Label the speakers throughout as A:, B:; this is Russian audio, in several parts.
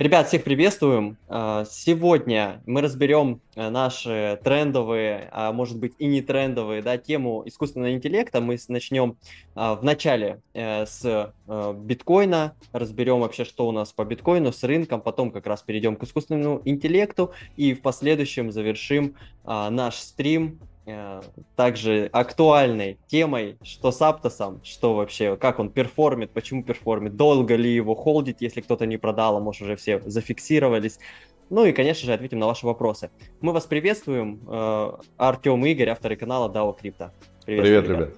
A: Ребят, всех приветствуем. А, сегодня мы разберем э, наши трендовые, а может быть и не трендовые, да, тему искусственного интеллекта. Мы начнем а, в начале э, с э, биткоина, разберем вообще, что у нас по биткоину, с рынком, потом как раз перейдем к искусственному интеллекту и в последующем завершим наш стрим также актуальной темой, что с Аптосом, что вообще, как он перформит, почему перформит, долго ли его холдить, если кто-то не продал, а может уже все зафиксировались. Ну и, конечно же, ответим на ваши вопросы. Мы вас приветствуем. Э, Артем Игорь, авторы канала DAO Crypto.
B: Привет, Привет ребят. ребят.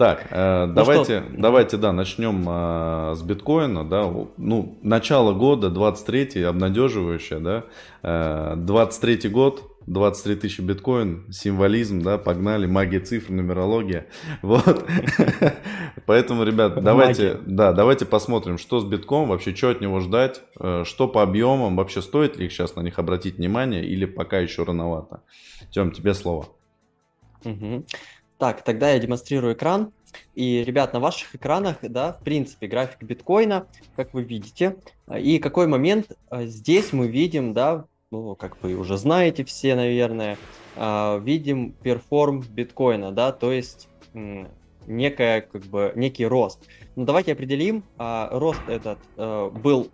B: Так, э, ну давайте, что? давайте, да, начнем э, с биткоина, да, ну, начало года, 23-й, обнадеживающее, да, э, 23-й год, 23 тысячи биткоин, символизм, да, погнали, магия цифр, нумерология. Вот. Поэтому, ребят, давайте, да, давайте посмотрим, что с битком, вообще, что от него ждать, э, что по объемам, вообще стоит ли их сейчас на них обратить внимание или пока еще рановато. Тем, тебе слово.
A: Так, тогда я демонстрирую экран. И, ребят, на ваших экранах, да, в принципе, график биткоина, как вы видите. И какой момент э, здесь мы видим, да, ну, как вы уже знаете все, наверное, а, видим перформ биткоина, да, то есть некая, как бы, некий рост. Но давайте определим, а, рост этот а, был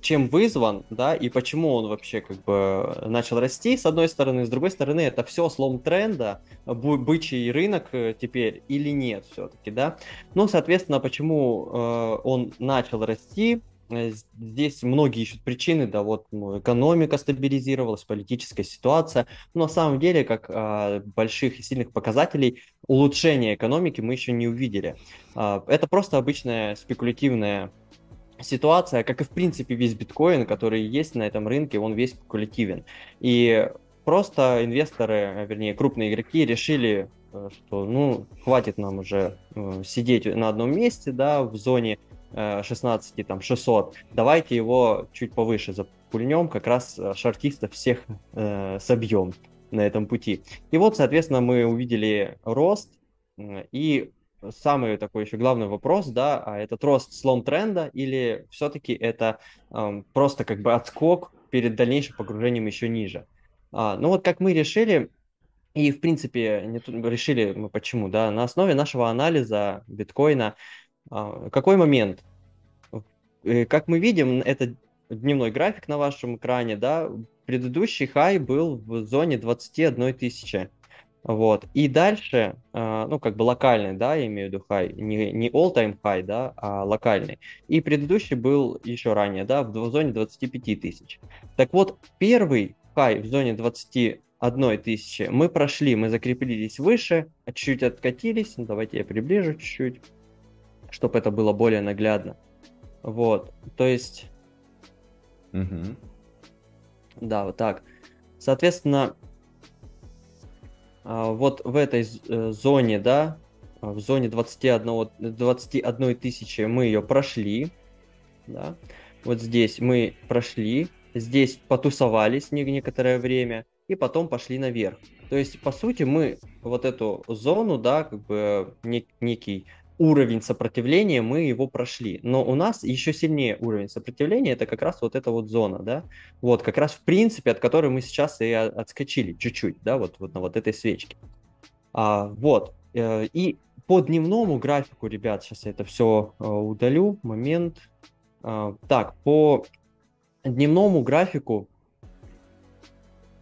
A: чем вызван, да, и почему он вообще как бы начал расти, с одной стороны, с другой стороны, это все слом тренда, бычий рынок э, теперь или нет все-таки, да. Ну, соответственно, почему э, он начал расти, Э, здесь многие ищут причины, да, вот ну, экономика стабилизировалась, политическая ситуация. Но на самом деле, как а, больших и сильных показателей улучшения экономики мы еще не увидели. А, это просто обычная спекулятивная ситуация, как и в принципе весь биткоин, который есть на этом рынке, он весь спекулятивен. И просто инвесторы, вернее крупные игроки решили, э, что ну хватит нам уже э, сидеть на одном месте, да, в зоне 16, там, 600, давайте его чуть повыше запульнем, как раз э, шартистов всех э, собьем на этом пути. И вот, соответственно, мы увидели рост, и самый такой еще главный вопрос, да, а этот рост слом тренда или все-таки это э, просто как бы отскок перед дальнейшим погружением еще ниже? А, ну вот как мы решили, и в принципе не, решили мы почему, да, на основе нашего анализа биткоина, какой момент? Э, как мы видим, это дневной график на вашем экране, да, предыдущий хай был в зоне 21 тысячи. Вот. И дальше, а, ну, как бы локальный, да, я имею в виду хай, не, не all-time high, да, а локальный. И предыдущий был еще ранее, да, в зоне 25 тысяч. Так вот, первый хай в зоне 21 тысячи мы прошли, мы закрепились выше, чуть-чуть откатились, ну, давайте я приближу чуть-чуть чтобы это было более наглядно. Вот, то есть... Угу. Да, вот так. Соответственно, а, вот в этой э, зоне, да, в зоне 21, 21 тысячи мы ее прошли, да, вот здесь мы прошли, здесь потусовались некоторое время, и потом пошли наверх. То есть, по сути, мы вот эту зону, да, как бы нек- некий уровень сопротивления, мы его прошли. Но у нас еще сильнее уровень сопротивления, это как раз вот эта вот зона, да, вот как раз в принципе, от которой мы сейчас и отскочили чуть-чуть, да, вот, вот на вот этой свечке. А, вот, э, и по дневному графику, ребят, сейчас я это все э, удалю, момент. А, так, по дневному графику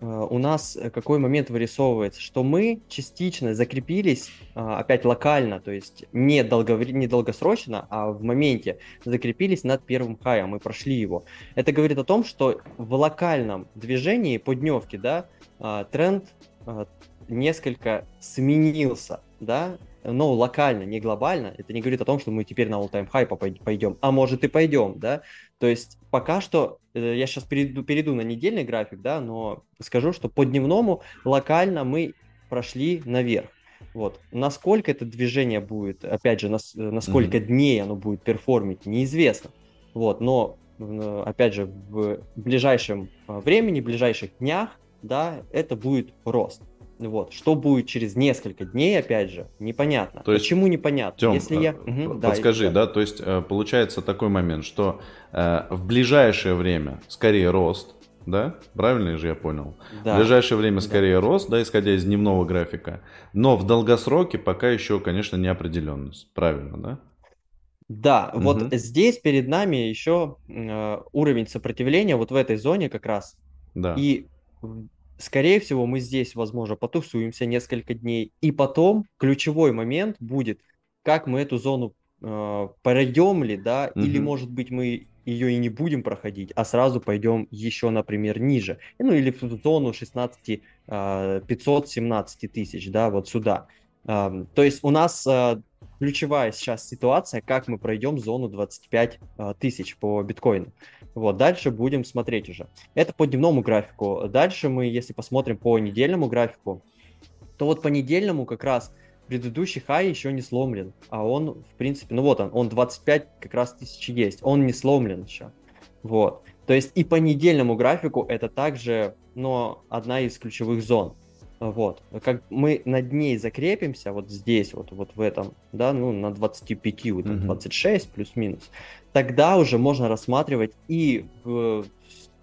A: у нас э, какой момент вырисовывается, что мы частично закрепились а, опять локально, то есть не, долго, не долгосрочно, а в моменте закрепились над первым хаем, мы прошли его. Это говорит о том, что в локальном движении по дневке, да, тренд несколько сменился, да, но локально, не глобально, это не говорит о том, что мы теперь на all-time high пойдем, а может и пойдем, да, то есть пока что, э, я сейчас перейду, перейду на недельный график, да, но скажу, что по дневному локально мы прошли наверх. Вот. Насколько это движение будет, опять же, нас, насколько mm-hmm. дней оно будет перформить, неизвестно. Вот, но, опять же, в ближайшем времени, в ближайших днях, да, это будет рост. Вот. Что будет через несколько дней, опять же, непонятно.
B: То есть,
A: Почему непонятно?
B: Тем,
A: Если я...
B: угу, подскажи, да, да, то есть получается такой момент, что э, в ближайшее время скорее рост, да? Правильно же я понял? Да. В ближайшее время скорее да. рост, да, исходя из дневного графика, но в долгосроке пока еще, конечно, неопределенность. Правильно, да?
A: Да, угу. вот здесь перед нами еще э, уровень сопротивления вот в этой зоне как раз.
B: Да.
A: И скорее всего мы здесь, возможно, потусуемся несколько дней. И потом ключевой момент будет, как мы эту зону э, пройдем ли, да, угу. или может быть мы ее и не будем проходить, а сразу пойдем еще, например, ниже. Ну или в зону 16 517 тысяч, да, вот сюда. То есть у нас а, ключевая сейчас ситуация, как мы пройдем зону 25 а, тысяч по биткоину. Вот, дальше будем смотреть уже. Это по дневному графику. Дальше мы, если посмотрим по недельному графику, то вот по недельному как раз предыдущий хай еще не сломлен, а он, в принципе, ну вот он, он 25 как раз тысяч есть, он не сломлен еще. Вот. То есть и по недельному графику это также, но одна из ключевых зон. Вот. Как мы над ней закрепимся, вот здесь, вот, вот в этом, да, ну, на 25, вот, mm-hmm. 26 плюс-минус, тогда уже можно рассматривать и в,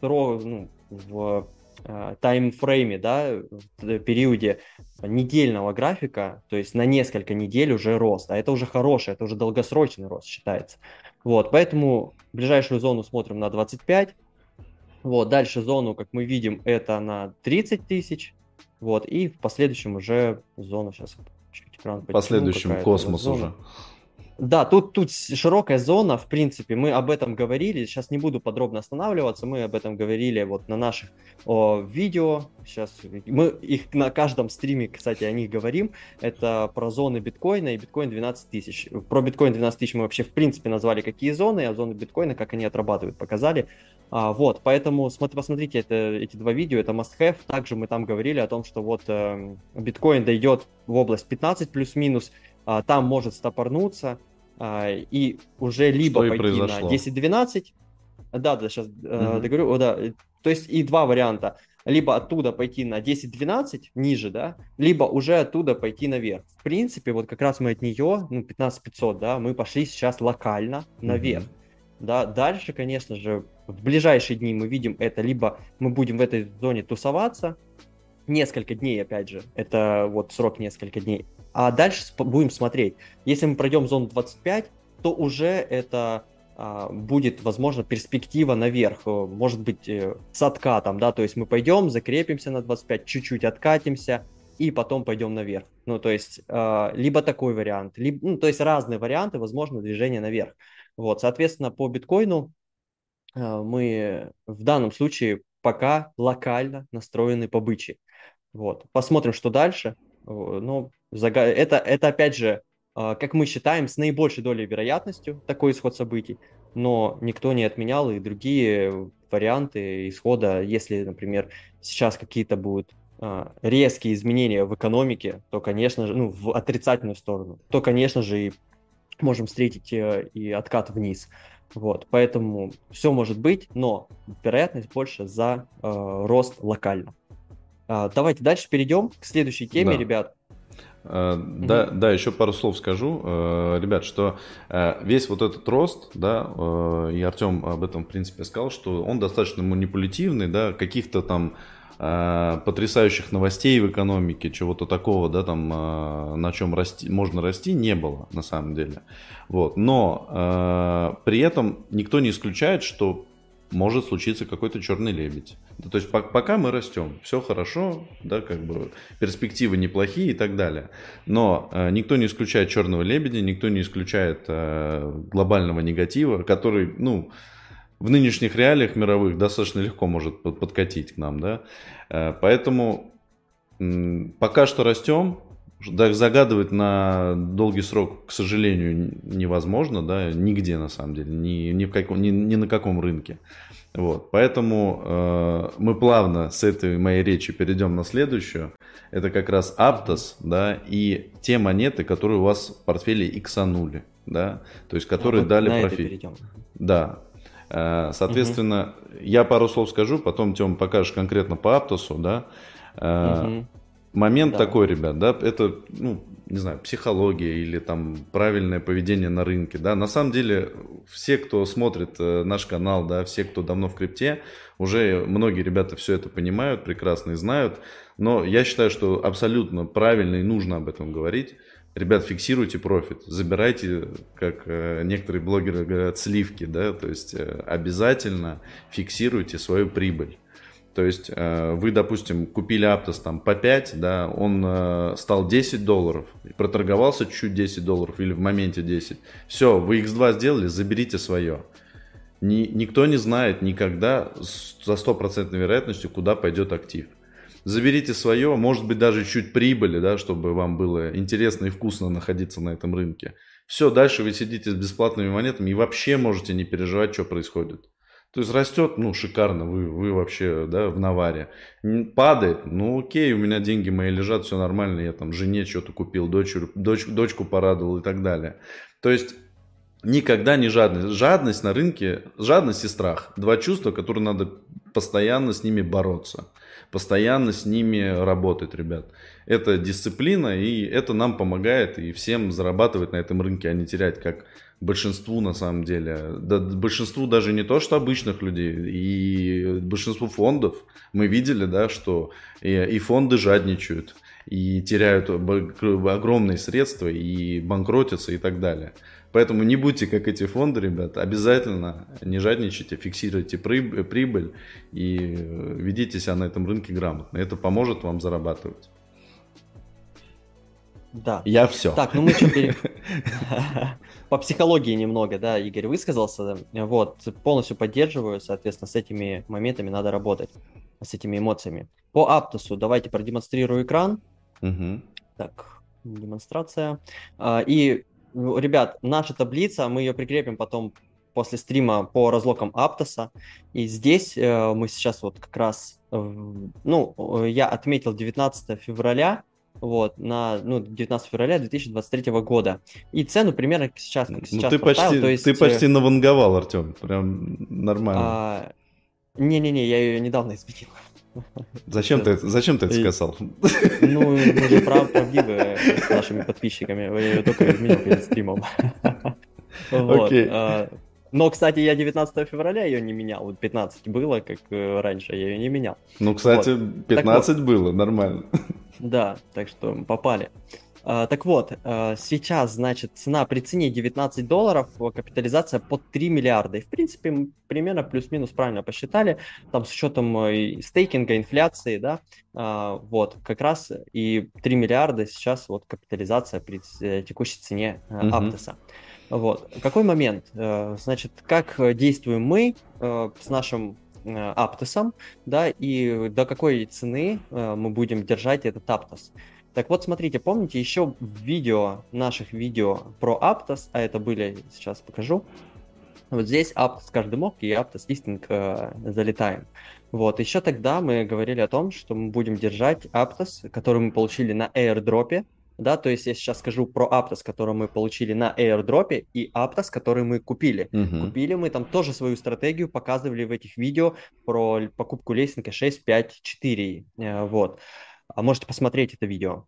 A: ну, в Э, таймфрейме, да, в периоде недельного графика, то есть на несколько недель уже рост, а это уже хороший, это уже долгосрочный рост считается. Вот, поэтому ближайшую зону смотрим на 25, вот, дальше зону, как мы видим, это на 30 тысяч, вот, и в последующем уже зону, сейчас
B: В последующем космос уже.
A: Да, тут, тут широкая зона, в принципе, мы об этом говорили, сейчас не буду подробно останавливаться, мы об этом говорили вот на наших о, видео, сейчас мы их на каждом стриме, кстати, о них говорим, это про зоны биткоина и биткоин 12 тысяч. Про биткоин 12 тысяч мы вообще в принципе назвали какие зоны, а зоны биткоина, как они отрабатывают, показали. А, вот, поэтому смотри, посмотрите это, эти два видео, это must have, также мы там говорили о том, что вот э, биткоин дойдет в область 15 плюс-минус, а, там может стопорнуться а, и уже либо Что пойти на 10-12. Да, да, сейчас mm-hmm. договорю. О, да. То есть и два варианта. Либо оттуда пойти на 10-12, ниже, да, либо уже оттуда пойти наверх. В принципе, вот как раз мы от нее, ну, 15-500, да, мы пошли сейчас локально наверх. Mm-hmm. Да, дальше, конечно же, в ближайшие дни мы видим это, либо мы будем в этой зоне тусоваться, несколько дней, опять же, это вот срок несколько дней, а дальше будем смотреть. Если мы пройдем зону 25, то уже это а, будет, возможно, перспектива наверх. Э, может быть, э, с откатом, да, то есть мы пойдем, закрепимся на 25, чуть-чуть откатимся, и потом пойдем наверх. Ну, то есть, э, либо такой вариант, либо, ну, то есть разные варианты, возможно, движения наверх. Вот, соответственно, по биткоину э, мы в данном случае пока локально настроены по бычьи. Вот, посмотрим, что дальше. Ну, это, это опять же, а, как мы считаем, с наибольшей долей вероятностью такой исход событий, но никто не отменял и другие варианты исхода, если, например, сейчас какие-то будут а, резкие изменения в экономике, то, конечно же, ну, в отрицательную сторону, то, конечно же, и можем встретить э, и откат вниз. Вот, поэтому все может быть, но вероятность больше за э, рост локально. А, давайте дальше перейдем к следующей теме, да. ребят.
B: Mm-hmm. Да, да, еще пару слов скажу, uh, ребят, что uh, весь вот этот рост, да, и Артем об этом, в принципе, сказал, что он достаточно манипулятивный, да, каких-то там потрясающих новостей в экономике, чего-то такого, да, там, на чем расти, можно расти, не было, на самом деле. Вот. Но при этом никто не исключает, что может случиться какой-то черный лебедь. То есть по- пока мы растем, все хорошо, да, как бы перспективы неплохие и так далее. Но э, никто не исключает черного лебедя, никто не исключает э, глобального негатива, который, ну, в нынешних реалиях мировых достаточно легко может под- подкатить к нам, да. Э, поэтому м- пока что растем, загадывать на долгий срок, к сожалению, невозможно, да, нигде на самом деле, ни, ни, в каком, ни, ни на каком рынке. Вот, поэтому э, мы плавно с этой моей речи перейдем на следующую. Это как раз Aptos, да, и те монеты, которые у вас в портфеле иксанули, да, то есть которые а, дали профит. Да. Э, соответственно, угу. я пару слов скажу, потом Тем покажешь конкретно по Аптосу, да. Угу момент да. такой, ребят, да, это, ну, не знаю, психология или там правильное поведение на рынке, да. На самом деле, все, кто смотрит э, наш канал, да, все, кто давно в крипте, уже многие ребята все это понимают, прекрасно и знают. Но я считаю, что абсолютно правильно и нужно об этом говорить. Ребят, фиксируйте профит, забирайте, как э, некоторые блогеры говорят, сливки, да, то есть э, обязательно фиксируйте свою прибыль. То есть э, вы, допустим, купили Aptos там по 5, да, он э, стал 10 долларов, проторговался чуть-чуть 10 долларов или в моменте 10. Все, вы X2 сделали, заберите свое. Ни, никто не знает никогда за стопроцентной вероятностью, куда пойдет актив. Заберите свое, может быть даже чуть прибыли, да, чтобы вам было интересно и вкусно находиться на этом рынке. Все, дальше вы сидите с бесплатными монетами и вообще можете не переживать, что происходит. То есть растет, ну, шикарно, вы, вы вообще, да, в наваре. Падает, ну, окей, у меня деньги мои лежат, все нормально, я там жене что-то купил, дочь, дочь, дочку порадовал и так далее. То есть никогда не жадность. Жадность на рынке, жадность и страх. Два чувства, которые надо постоянно с ними бороться. Постоянно с ними работать, ребят. Это дисциплина, и это нам помогает и всем зарабатывать на этом рынке, а не терять, как большинству на самом деле, да, большинству даже не то, что обычных людей, и большинству фондов мы видели, да, что и, и фонды жадничают, и теряют огромные средства, и банкротятся и так далее. Поэтому не будьте как эти фонды, ребят, обязательно не жадничайте, фиксируйте прибыль и ведите себя на этом рынке грамотно. Это поможет вам зарабатывать.
A: Да.
B: Я все.
A: Так, ну мы что. По психологии немного, да, Игорь высказался. Вот, полностью поддерживаю, соответственно, с этими моментами надо работать, с этими эмоциями. По Аптосу давайте продемонстрирую экран.
B: Угу.
A: Так, демонстрация. А, и, ребят, наша таблица, мы ее прикрепим потом после стрима по разлокам Аптоса. И здесь э, мы сейчас вот как раз, ну, я отметил 19 февраля, вот, на ну, 19 февраля 2023 года. И цену примерно сейчас, как сейчас
B: ну, ты поставил, почти, то есть... Ты почти наванговал, Артем, прям нормально. А,
A: не-не-не, я ее недавно изменил.
B: Зачем ты, зачем ты это сказал?
A: Ну, мы же прав, правдивы с нашими подписчиками. Я ее только изменил перед стримом. Вот. А, но, кстати, я 19 февраля ее не менял. Вот 15 было, как э, раньше, я ее не менял.
B: Ну, кстати, вот. 15 вот. было, нормально.
A: Да, так что попали. Uh, так вот, uh, сейчас, значит, цена при цене 19 долларов, капитализация под 3 миллиарда. И, в принципе, примерно плюс-минус правильно посчитали, там с учетом стейкинга, инфляции, да, вот, как раз и 3 миллиарда сейчас вот капитализация при э, текущей цене uh, Аптоса. Вот, какой момент? Значит, как действуем мы с нашим Э, Аптосом, да, и до какой цены э, мы будем держать этот Аптос. Так вот, смотрите, помните, еще видео, наших видео про Аптос, а это были, сейчас покажу, вот здесь Аптос каждый мог и Аптос листинг э, залетаем. Вот, еще тогда мы говорили о том, что мы будем держать Аптос, который мы получили на airdropе, да, то есть я сейчас скажу про Aptos, который мы получили на airdrop, и Aptos, который мы купили.
B: Uh-huh.
A: Купили мы там тоже свою стратегию, показывали в этих видео про покупку лестника 6, 5, 4, вот. А можете посмотреть это видео.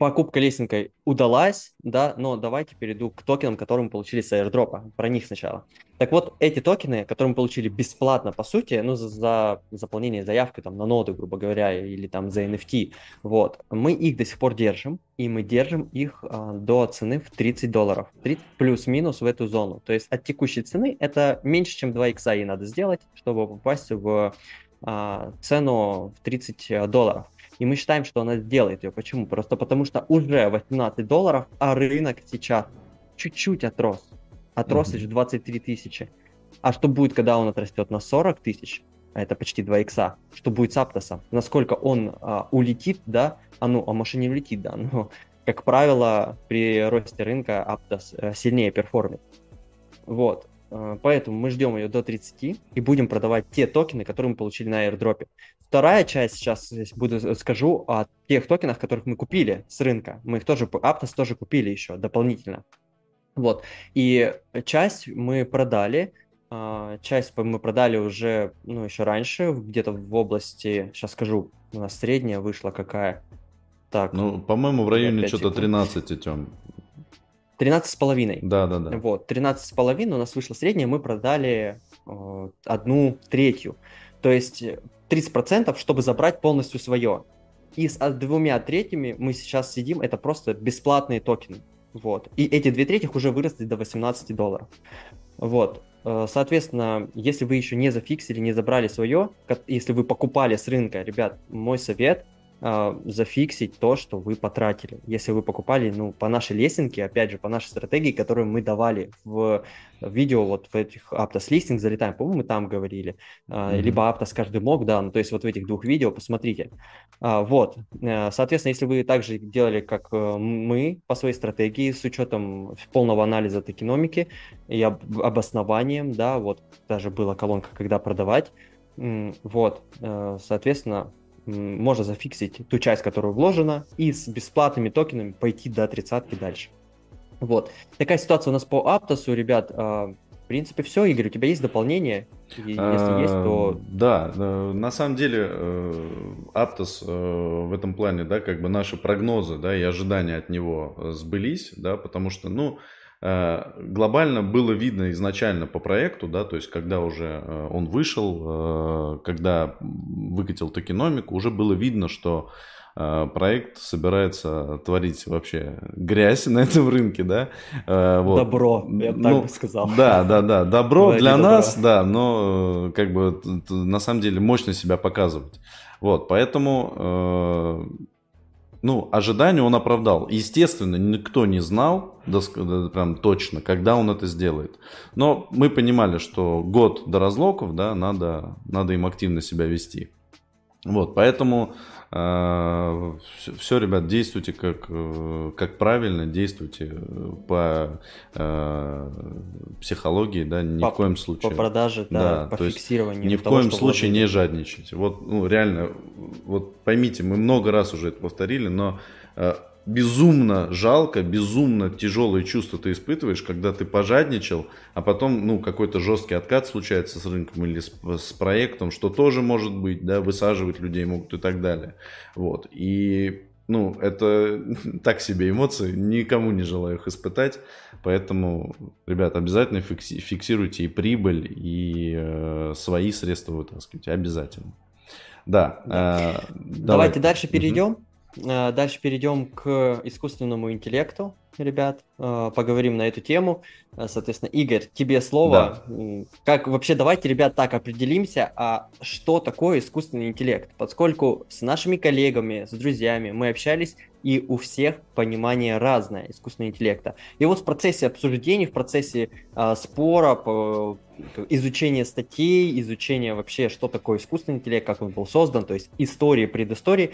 A: Э, покупка лестникой удалась, да, но давайте перейду к токенам, которые мы получили с airdrop. Про них сначала. Так вот, эти токены, которые мы получили бесплатно, по сути, ну, за, за заполнение заявки там на ноды, грубо говоря, или там за NFT, вот, мы их до сих пор держим, и мы держим их а, до цены в 30 долларов, 30 плюс-минус в эту зону. То есть от текущей цены это меньше, чем 2 икса и надо сделать, чтобы попасть в а, цену в 30 долларов. И мы считаем, что она сделает ее. Почему? Просто потому что уже 18 долларов, а рынок сейчас чуть-чуть отрос. Отрос лишь 23 тысячи. А что будет, когда он отрастет на 40 тысяч? А это почти 2 икса. Что будет с Aptos ом? Насколько он а, улетит, да? А ну, а может не улетит, да, но, как правило, при росте рынка Aptos а, сильнее perform ит. Вот. А, поэтому мы ждем ее до 30 и будем продавать те токены, которые мы получили на airdrop. Вторая часть, сейчас буду э, скажу о тех токенах, которых мы купили с рынка. Мы их тоже, Aptos тоже купили еще дополнительно. Вот. И часть мы продали, а, часть мы продали уже, ну, еще раньше, где-то в области, сейчас скажу, У нас средняя вышла какая?
B: Так. Ну, по-моему, в районе что-то 13, Тем.
A: 13 с половиной.
B: Да, да, да.
A: Вот, 13 с половиной у нас вышло средняя, мы продали э, одну третью. То есть 30%, чтобы забрать полностью свое. И с двумя третьими мы сейчас сидим, это просто бесплатные токены. Вот. И эти две трети уже выросли до 18 долларов. Вот. Э, соответственно, если вы еще не зафиксили, не забрали свое, если вы покупали с рынка, ребят, мой совет – э, зафиксить то, что вы потратили. Если вы покупали, ну, по нашей лесенке, опять же, по нашей стратегии, которую мы давали в видео, вот в этих Aptos листинг залетаем, по-моему, мы там говорили, э, mm-hmm. либо Aptos каждый мог, да, ну, то есть вот в этих двух видео, посмотрите. Э, вот, э, соответственно, если вы также делали, как э, мы, по своей стратегии, с учетом полного анализа токеномики и об, обоснованием, да, вот даже была колонка, когда продавать, вот, э, соответственно, можно зафиксить ту часть, которая вложена, и с бесплатными токенами пойти до тридцатки дальше. Вот. Такая ситуация у нас по Аптосу, ребят. А, в принципе, все. Игорь, у тебя есть дополнение?
B: Если есть, то... А, да, э, на самом деле э, Аптос э, в этом плане, да, как бы наши прогнозы, да, и ожидания от него сбылись, да, потому что, ну, глобально было видно изначально по проекту, да, то есть когда уже э, он вышел, э, когда выкатил токеномику, уже было видно, что проект собирается творить вообще грязь на этом рынке, да.
A: Вот. Добро, я ну, так бы сказал.
B: Да, да, да, добро для добро. нас, да, но как бы на самом деле мощно себя показывать. Вот, поэтому ну, ожидания он оправдал. Естественно, никто не знал, прям точно, когда он это сделает. Но мы понимали, что год до разлоков, да, надо, надо им активно себя вести. Вот, поэтому все, все, ребят, действуйте как, э, как правильно, действуйте по э, психологии, да, ни по, в коем случае.
A: По продаже, да, да по фиксированию.
B: Ни в того, коем случае не жадничайте. Вот, ну, реально, вот поймите, мы много раз уже это повторили, но э, безумно жалко, безумно тяжелые чувства ты испытываешь, когда ты пожадничал, а потом, ну, какой-то жесткий откат случается с рынком или с, с проектом, что тоже может быть, да, высаживать людей могут и так далее. Вот. И, ну, это так себе эмоции, никому не желаю их испытать, поэтому, ребят, обязательно фикси- фиксируйте и прибыль, и э, свои средства вытаскивайте, обязательно. Да.
A: Э, Давайте давай. дальше перейдем. Угу. Э, дальше перейдем к искусственному интеллекту, ребят, э, поговорим на эту тему. Э, соответственно, Игорь, тебе слово. Да. Как вообще, давайте, ребят, так определимся, а что такое искусственный интеллект? Поскольку с нашими коллегами, с друзьями мы общались, и у всех понимание разное искусственного интеллекта. И вот в процессе обсуждений, в процессе э, спора, по, изучения статей, изучения вообще, что такое искусственный интеллект, как он был создан, то есть истории, предыстории,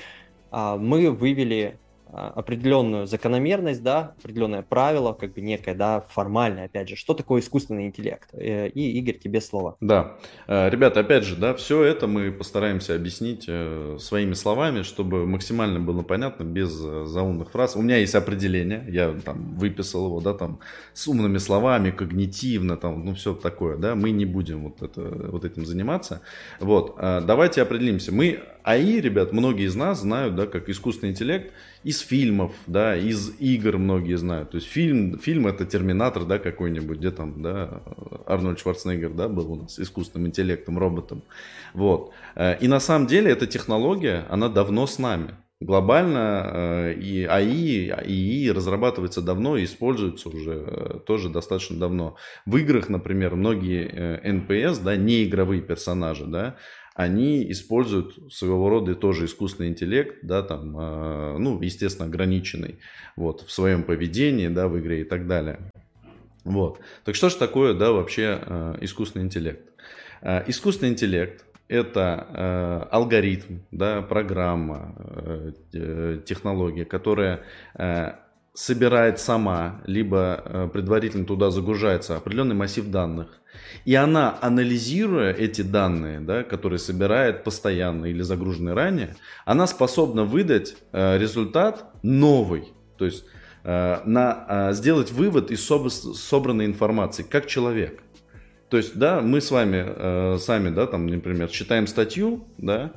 A: мы вывели а, определенную закономерность, да, определенное правило, как бы некое, да, формальное, опять же, что такое искусственный интеллект. Э, и, Игорь, тебе слово.
B: Да, э, ребята, опять же, да, все это мы постараемся объяснить э, своими словами, чтобы максимально было понятно, без заумных фраз. У меня есть определение, я там выписал его, да, там, с умными словами, когнитивно, там, ну, все такое, да, мы не будем вот, это, вот этим заниматься. Вот, давайте определимся. Мы АИ, ребят, многие из нас знают, да, как искусственный интеллект из фильмов, да, из игр многие знают. То есть фильм, фильм это Терминатор, да, какой-нибудь, где там, да, Арнольд Шварценеггер, да, был у нас искусственным интеллектом, роботом. Вот. Э, и на самом деле эта технология, она давно с нами. Глобально э, и АИ, ИИ разрабатывается давно и используется уже э, тоже достаточно давно. В играх, например, многие NPS, да, не игровые персонажи, да, они используют своего рода тоже искусственный интеллект, да, там, э, ну, естественно, ограниченный, вот, в своем поведении, да, в игре и так далее. Вот. Так что же такое, да, вообще э, искусственный интеллект? Э, искусственный интеллект это э, алгоритм, да, программа, э, технология, которая э, собирает сама, либо э, предварительно туда загружается определенный массив данных. И она, анализируя эти данные, да, которые собирает постоянно или загруженные ранее, она способна выдать э, результат новый. То есть э, на, сделать вывод из собранной информации, как человек. То есть, да, мы с вами, сами, да, там, например, читаем статью, да,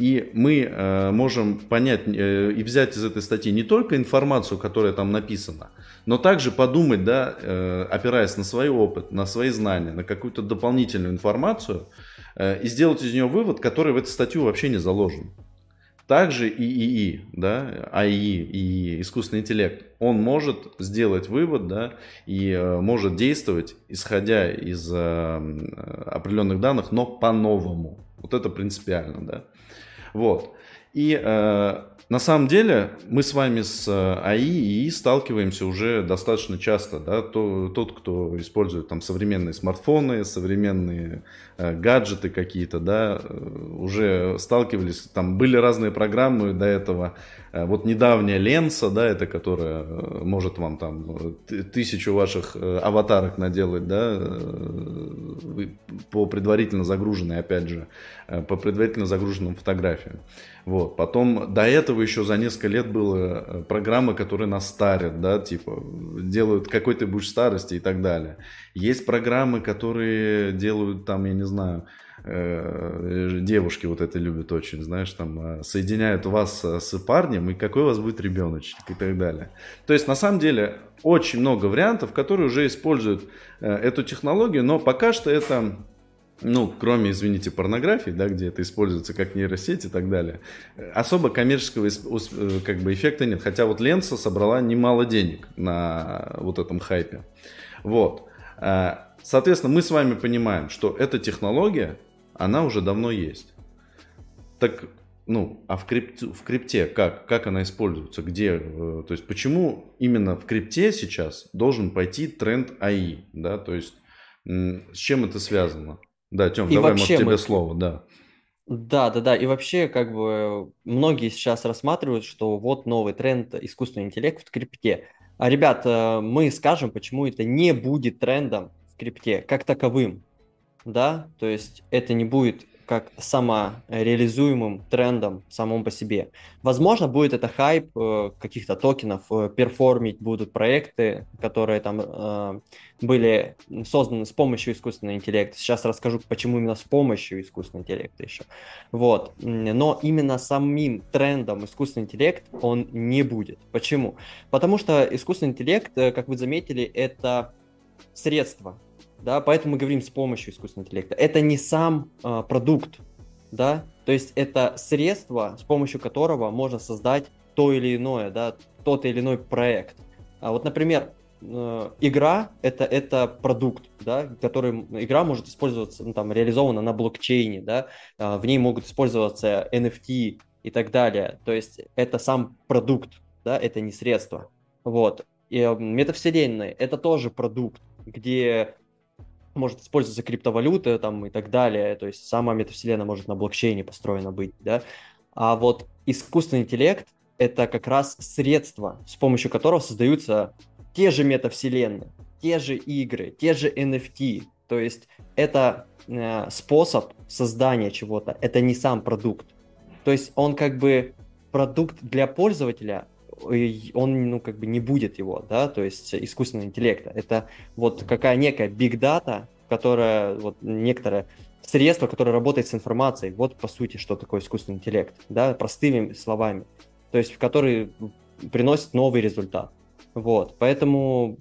B: И мы э, можем понять э, и взять из этой статьи не только информацию, которая там написана, но также подумать, да, э, опираясь на свой опыт, на свои знания, на какую-то дополнительную информацию, э, и сделать из нее вывод, который в эту статью вообще не заложен. Также и ИИ, да, АИ, и искусственный интеллект, он может сделать вывод, да, и э, может действовать, исходя из э, определенных данных, но по-новому. Вот это принципиально, да. Вот. И э, на самом деле мы с вами с э, АИ и ИИ сталкиваемся уже достаточно часто. Да? То, тот, кто использует там современные смартфоны, современные э, гаджеты какие-то, да, э, уже сталкивались, там были разные программы до этого. Э, вот недавняя Ленса, да, это которая может вам там тысячу ваших аватарок наделать, да, по предварительно загруженной, опять же, по предварительно загруженным фотографиям. Вот. Потом до этого еще за несколько лет было э, программы, которые нас старят, да, типа делают какой ты будешь старости и так далее. Есть программы, которые делают там, я не знаю, э, девушки вот это любят очень, знаешь, там э, соединяют вас с парнем и какой у вас будет ребеночек и так далее. То есть на самом деле очень много вариантов, которые уже используют эту технологию, но пока что это ну, кроме, извините, порнографии, да, где это используется как нейросеть и так далее, особо коммерческого э, как бы эффекта нет. Хотя вот Ленса собрала немало денег на вот этом хайпе. Вот. Соответственно, мы с вами понимаем, что эта технология, она уже давно есть. Так, ну, а в, крипте, в крипте как? Как она используется? Где? Э, то есть, почему именно в крипте сейчас должен пойти тренд АИ? Да, то есть, с чем это связано? Да, Тем, И давай, может, тебе мы... слово, да.
A: Да, да, да. И вообще, как бы, многие сейчас рассматривают, что вот новый тренд искусственный интеллект в крипте. А, ребят, э, мы скажем, почему это не будет трендом в крипте как таковым. Да, то есть это не будет как самореализуемым трендом самому по себе. Возможно, будет это хайп э, каких-то токенов, э, перформить будут проекты, которые там э, были созданы с помощью искусственного интеллекта. Сейчас расскажу, почему именно с помощью искусственного интеллекта еще. Вот. Но именно самим трендом искусственный интеллект он не будет. Почему? Потому что искусственный интеллект, как вы заметили, это средство да, поэтому мы говорим с помощью искусственного интеллекта. Это не сам э, продукт, да, то есть это средство, с помощью которого можно создать то или иное, да, тот или иной проект. А вот, например, э, игра это это продукт, да, который игра может использоваться, ну, там реализована на блокчейне, да, э, в ней могут использоваться NFT и так далее. То есть это сам продукт, да, это не средство. Вот. И э, метавселенная это тоже продукт, где может использоваться криптовалюта там и так далее, то есть сама метавселенная может на блокчейне построена быть, да, а вот искусственный интеллект — это как раз средство, с помощью которого создаются те же метавселенные, те же игры, те же NFT, то есть это э, способ создания чего-то, это не сам продукт, то есть он как бы продукт для пользователя, он, ну, как бы не будет его, да, то есть искусственного интеллекта. Это вот какая некая big data, которая, вот некоторое средство, которое работает с информацией. Вот, по сути, что такое искусственный интеллект, да, простыми словами. То есть, который приносит новый результат. Вот, поэтому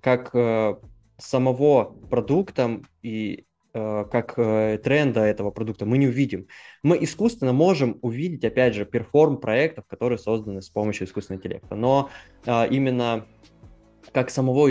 A: как э, самого продукта и как э, тренда этого продукта мы не увидим. Мы искусственно можем увидеть, опять же, перформ проектов, которые созданы с помощью искусственного интеллекта. Но э, именно как самого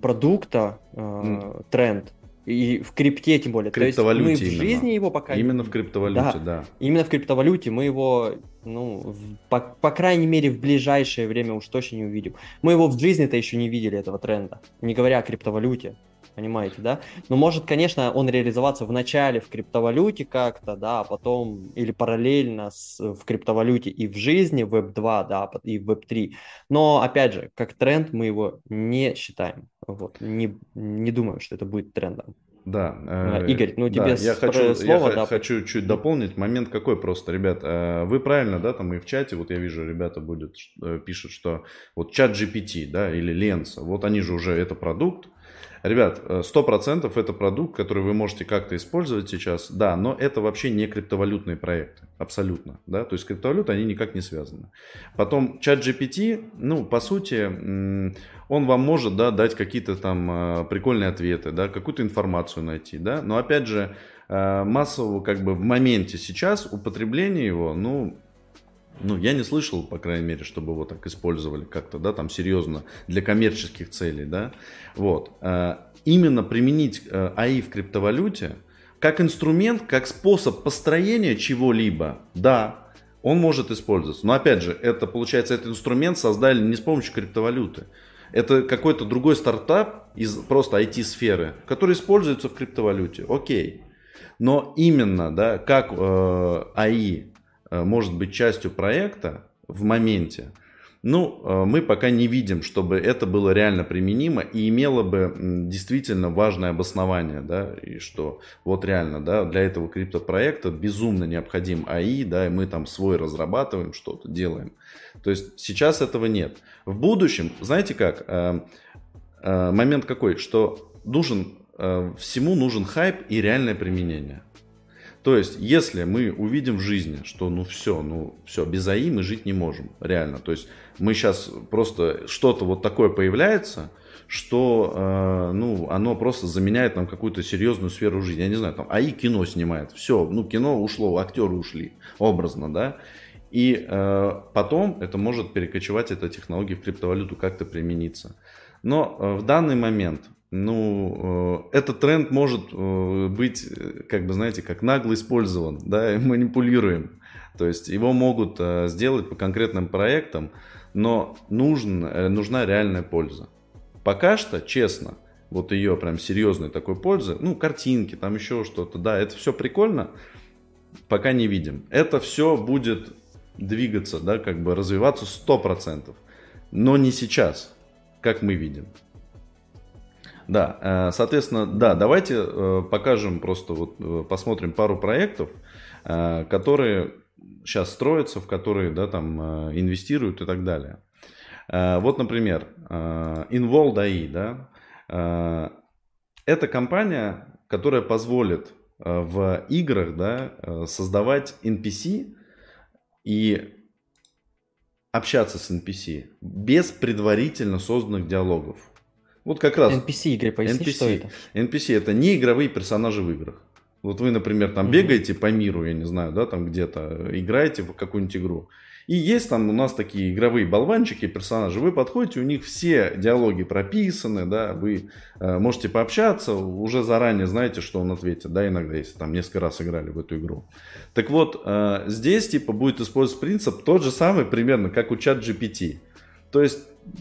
A: продукта mm. тренд и в крипте тем более.
B: То есть мы в
A: именно. жизни его пока...
B: Именно в криптовалюте, да. да.
A: Именно в криптовалюте мы его, ну, в, по, по крайней мере, в ближайшее время уж точно не увидим. Мы его в жизни-то еще не видели, этого тренда. Не говоря о криптовалюте понимаете, да? Но может, конечно, он реализоваться в начале в криптовалюте как-то, да, а потом или параллельно с, в криптовалюте и в жизни, в Web2, да, и в Web3. Но, опять же, как тренд мы его не считаем. Вот, не, не думаю, что это будет трендом.
B: Да.
A: Э, Игорь, ну тебе
B: да, я хочу, слово, я да. хочу чуть дополнить момент какой просто, ребят, э, вы правильно, да, там и в чате, вот я вижу, ребята будет, э, пишут, что вот чат GPT, да, или Ленса, вот они же уже, это продукт, Ребят, 100% э, это продукт, который вы можете как-то использовать сейчас, да, но это вообще не криптовалютные проекты, абсолютно, да, то есть криптовалюты, они никак не связаны. Потом чат GPT, ну, по сути, он вам может, да, дать какие-то там э, прикольные ответы, да, какую-то информацию найти, да, но опять же, э, массового, как бы в моменте сейчас употребление его, ну, ну, я не слышал, по крайней мере, чтобы его так использовали как-то, да, там серьезно для коммерческих целей, да. Вот. Э, именно применить э, АИ в криптовалюте как инструмент, как способ построения чего-либо, да, он может использоваться. Но опять же, это получается, этот инструмент создали не с помощью криптовалюты. Это какой-то другой стартап из просто IT-сферы, который используется в криптовалюте. Окей. Но именно, да, как э, АИ может быть частью проекта в моменте, ну, э, мы пока не видим, чтобы это было реально применимо и имело бы действительно важное обоснование, да, и что вот реально, да, для этого криптопроекта безумно необходим АИ, да, и мы там свой разрабатываем, что-то делаем. То есть сейчас этого нет. В будущем, знаете как, э, момент какой, что нужен, всему нужен хайп и реальное применение. То есть, если мы увидим в жизни, что ну все, ну все, без АИ мы жить не можем, реально. То есть, мы сейчас просто что-то вот такое появляется, что э, ну, оно просто заменяет нам какую-то серьезную сферу жизни. Я не знаю, там АИ кино снимает. Все, ну кино ушло, актеры ушли, образно, да. И э, потом это может перекочевать, эта технология в криптовалюту как-то примениться. Но э, в данный момент ну, э, этот тренд может э, быть, э, как бы, знаете, как нагло использован, да, и манипулируем. То есть его могут сделать по конкретным проектам, но нужен, нужна реальная польза. Пока что, честно, вот ее прям серьезной такой пользы, ну, картинки, там еще что-то, да, это все прикольно, пока не видим. Это все будет двигаться, да, как бы развиваться 100%, но не сейчас, как мы видим. Да, э, соответственно, да, давайте э, покажем просто вот э, посмотрим пару проектов, которые сейчас строятся, в которые да, там инвестируют и так далее. Вот, например, Involved AI, да, это компания, которая позволит в играх да, создавать NPC и общаться с NPC без предварительно созданных диалогов. Вот как раз.
A: NPC игры, поясни, NPC. что это?
B: NPC это не игровые персонажи в играх. Вот вы, например, там mm-hmm. бегаете по миру, я не знаю, да, там где-то играете в какую-нибудь игру. И есть там у нас такие игровые болванчики, персонажи. Вы подходите, у них все диалоги прописаны, да, вы э, можете пообщаться, уже заранее знаете, что он ответит, да, иногда, если там несколько раз играли в эту игру. Так вот, э, здесь типа будет использоваться принцип тот же самый примерно, как у чат GPT. То есть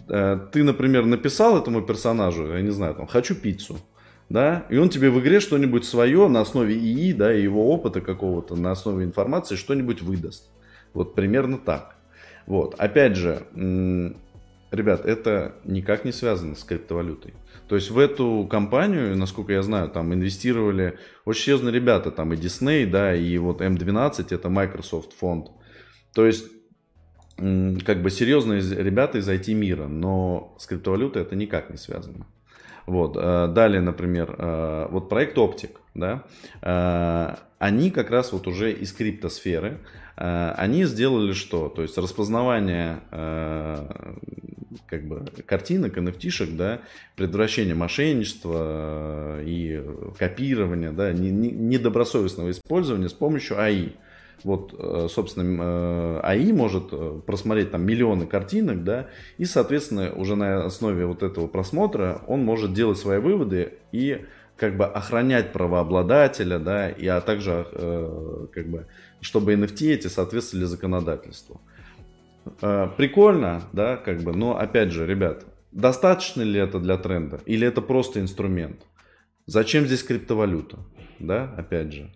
B: ты, например, написал этому персонажу, я не знаю, там, хочу пиццу, да, и он тебе в игре что-нибудь свое на основе ИИ, да, и его опыта какого-то, на основе информации что-нибудь выдаст. Вот примерно так. Вот, опять же, ребят, это никак не связано с криптовалютой. То есть в эту компанию, насколько я знаю, там инвестировали очень серьезные ребята, там и Disney, да, и вот M12, это Microsoft фонд. То есть как бы серьезные ребята из IT-мира, но с криптовалютой это никак не связано. Вот. Э, далее, например, э, вот проект Optic, да, э, они как раз вот уже из криптосферы, они сделали что? То есть распознавание как бы картинок, nft да, предотвращение мошенничества и копирования, да, недобросовестного использования с помощью АИ вот, э, собственно, э, АИ может э, просмотреть там миллионы картинок, да, и, соответственно, уже на основе вот этого просмотра он может делать свои выводы и как бы охранять правообладателя, да, и а также как бы, чтобы NFT эти соответствовали законодательству. Прикольно, да, как бы, но опять же, ребят, достаточно ли это для тренда или это просто инструмент? Зачем здесь криптовалюта, да, опять же.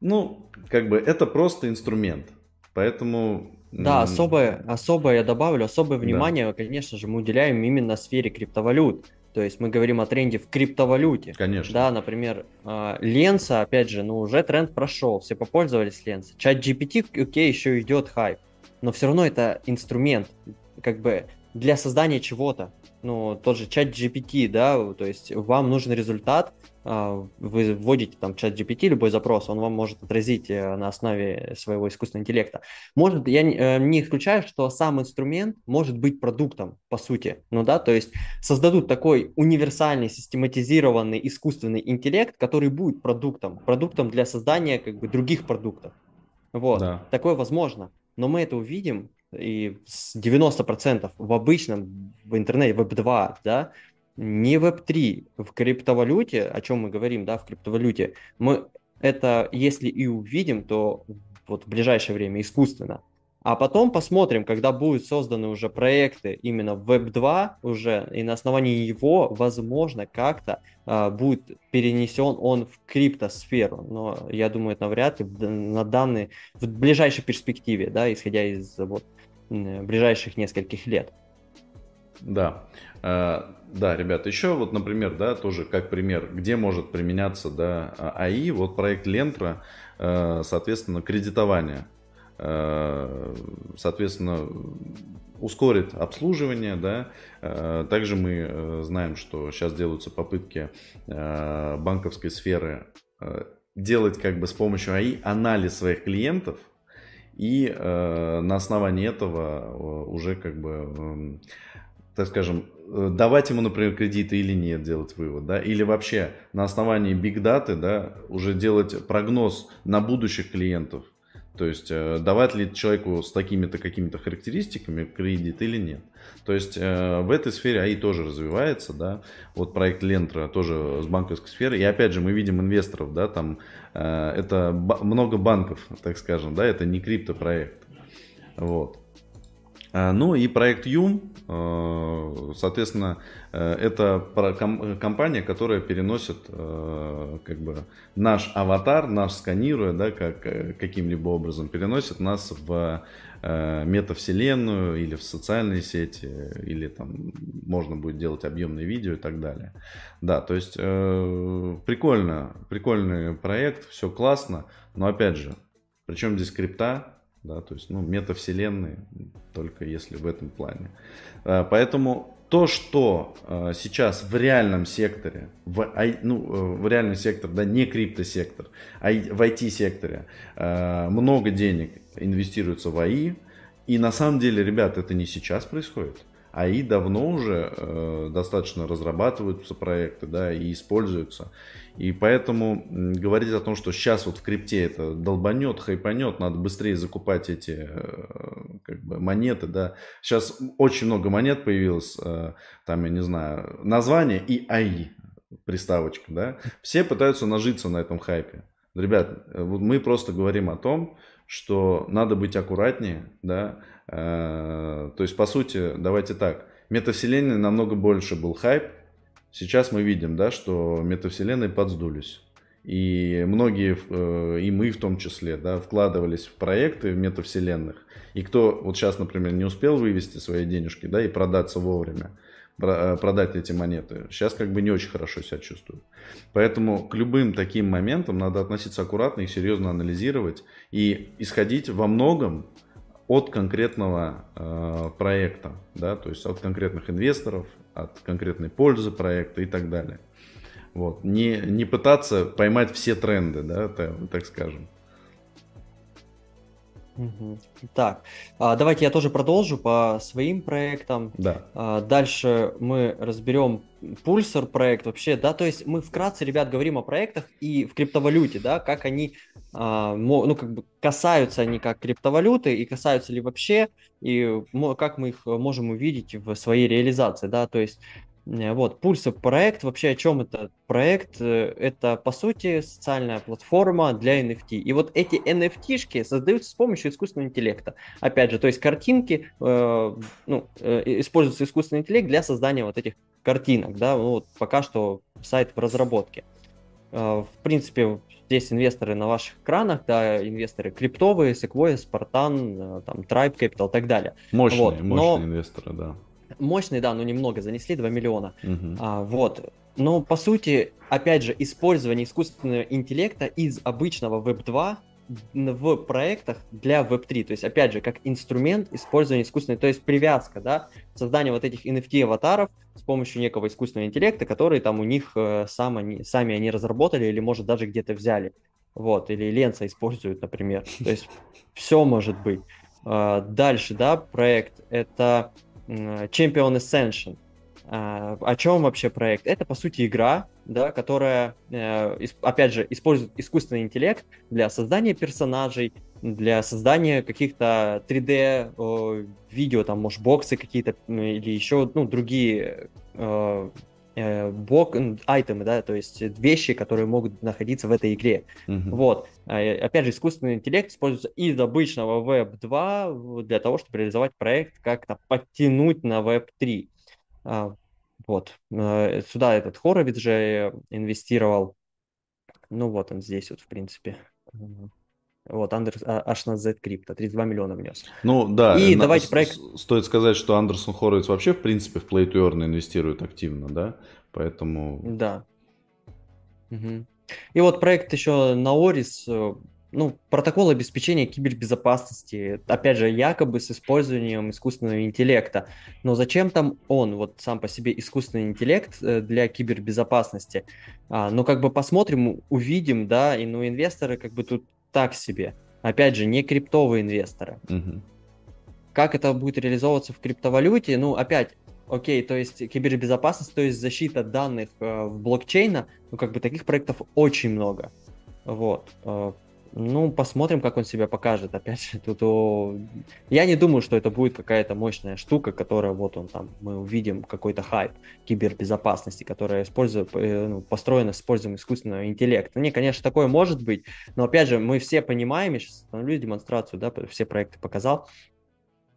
B: Ну, как бы это просто инструмент. Поэтому...
A: Да, особое, особое я добавлю, особое внимание, да. конечно же, мы уделяем именно сфере криптовалют. То есть мы говорим о тренде в криптовалюте.
B: Конечно.
A: Да, например, а, Ленса, опять же, ну уже тренд прошел, все попользовались Ленса. Чат GPT, окей, еще идет хайп, но все равно это инструмент, как бы для создания чего-то. ну, тот же чат GPT, да, то есть вам нужен результат, вы вводите там чат GPT, любой запрос, он вам может отразить э, на основе своего искусственного интеллекта. Может, я э, не исключаю, что сам инструмент может быть продуктом, по сути, ну да, то есть создадут такой универсальный, систематизированный искусственный интеллект, который будет продуктом, продуктом для создания как бы других продуктов. Вот, да. такое возможно, но мы это увидим и с 90% в обычном в интернете, веб-2, да, не Web3, в криптовалюте, о чем мы говорим, да, в криптовалюте, мы это, если и увидим, то вот в ближайшее время искусственно. А потом посмотрим, когда будут созданы уже проекты именно в Web2 уже, и на основании его, возможно, как-то э, будет перенесен он в криптосферу. Но я думаю, это навряд ли на данные, в ближайшей перспективе, да, исходя из вот, ближайших нескольких лет.
B: Да. Uh, да, ребята, еще вот, например, да, тоже как пример, где может применяться, да, АИ, вот проект Лентра, uh, соответственно, кредитование, соответственно, ускорит обслуживание, да, также мы знаем, что сейчас делаются попытки банковской сферы делать как бы с помощью АИ анализ своих клиентов, и э, на основании этого уже как бы эм, так скажем, э, давать ему, например, кредиты или нет, делать вывод, да, или вообще на основании биг даты, да, уже делать прогноз на будущих клиентов, то есть э, давать ли человеку с такими-то какими-то характеристиками кредит или нет. То есть э, в этой сфере АИ тоже развивается, да, вот проект Лентра тоже с банковской сферы, и опять же мы видим инвесторов, да, там это много банков, так скажем, да, это не криптопроект, вот. А, ну и проект Юм, э, соответственно, э, это компания, которая переносит э, как бы наш аватар, наш сканируя, да, как каким-либо образом переносит нас в метавселенную или в социальные сети, или там можно будет делать объемные видео и так далее. Да, то есть прикольно, прикольный проект, все классно, но опять же, причем здесь крипта, да, то есть, ну, метавселенные, только если в этом плане. А, поэтому то, что а, сейчас в реальном секторе, в, ну, э, в реальный сектор, да, не криптосектор, а в IT-секторе а, много денег инвестируется в АИ, и на самом деле, ребят, это не сейчас происходит. АИ давно уже э, достаточно разрабатываются проекты, да, и используются. И поэтому говорить о том, что сейчас вот в крипте это долбанет, хайпанет, надо быстрее закупать эти э, как бы, монеты, да. Сейчас очень много монет появилось, э, там, я не знаю, название и АИ, приставочка, да. Все пытаются нажиться на этом хайпе. Ребят, э, вот мы просто говорим о том, что надо быть аккуратнее, да. То есть, по сути, давайте так, метавселенной намного больше был хайп, Сейчас мы видим, да, что метавселенные подсдулись. И многие, э, и мы в том числе, да, вкладывались в проекты в метавселенных. И кто вот сейчас, например, не успел вывести свои денежки, да, и продаться вовремя, э, продать эти монеты, сейчас как бы не очень хорошо себя чувствуют. Поэтому к любым таким моментам надо относиться аккуратно и серьезно анализировать и исходить во многом от конкретного э, проекта, да, то есть от конкретных инвесторов, от конкретной пользы проекта и так далее. Вот. Не, не пытаться поймать все тренды, да, так, так скажем.
A: Так, а, давайте я тоже продолжу по своим проектам.
B: Да.
A: А, дальше мы разберем пульсар проект вообще, да, то есть мы вкратце, ребят, говорим о проектах и в криптовалюте, да, как они, а, ну, как бы касаются они как криптовалюты и касаются ли вообще, и как мы их можем увидеть в своей реализации, да, то есть вот, Пульса проект, вообще о чем это проект? Э, это, по сути, социальная платформа для NFT. И вот эти NFT-шки создаются с помощью искусственного интеллекта. Опять же, то есть картинки, э, ну, э, используется искусственный интеллект для создания вот этих картинок, да, ну, вот пока что сайт в разработке. Э, в принципе, здесь инвесторы на ваших экранах, да, инвесторы криптовые, Sequoia, Spartan, э, там, Tribe Capital и так далее.
B: Мощные, вот. мощные Но... инвесторы, да
A: мощный, да, но немного занесли, 2 миллиона. Угу. А, вот. Но, по сути, опять же, использование искусственного интеллекта из обычного Web 2 в проектах для Web3. То есть, опять же, как инструмент использования искусственной, то есть привязка, да, создание вот этих NFT-аватаров с помощью некого искусственного интеллекта, который там у них э, сам они, сами они разработали или, может, даже где-то взяли. Вот, или Ленца используют, например. То есть все может быть. А, дальше, да, проект это Champion Ascension. А, о чем вообще проект? Это, по сути, игра, да, которая, э, опять же, использует искусственный интеллект для создания персонажей, для создания каких-то 3D видео, там, может, боксы какие-то или еще, ну, другие э, э, бок, айтемы, да, то есть вещи, которые могут находиться в этой игре. Mm-hmm. Вот. Опять же, искусственный интеллект используется из обычного Web 2 для того, чтобы реализовать проект, как-то подтянуть на Web 3. А, вот. Э, сюда этот Хоровиц же инвестировал. Ну вот он здесь вот, в принципе. Вот, Андерс, а, аж на Z Crypto, 32 миллиона внес.
B: Ну да,
A: и на, давайте проект...
B: стоит сказать, что Андерсон Хоровиц вообще, в принципе, в Play to Earn инвестирует активно, да? Поэтому...
A: Да. Угу. И вот проект еще на Орис э, ну, протокол обеспечения кибербезопасности, опять же, якобы с использованием искусственного интеллекта. Но зачем там он, вот сам по себе искусственный интеллект э, для кибербезопасности? А, ну, как бы посмотрим, увидим, да, и ну, инвесторы как бы тут так себе. Опять же, не криптовые инвесторы. Угу. Как это будет реализовываться в криптовалюте? Ну, опять, окей, то есть кибербезопасность, то есть защита данных э, в блокчейна, ну, как бы таких проектов очень много. Вот. Э, ну, посмотрим, как он себя покажет. Опять же, тут о... я не думаю, что это будет какая-то мощная штука, которая вот он там, мы увидим какой-то хайп кибербезопасности, которая использует, э, ну, построена с использованием искусственного интеллекта. Не, конечно, такое может быть, но опять же, мы все понимаем, я сейчас остановлюсь демонстрацию, да, все проекты показал.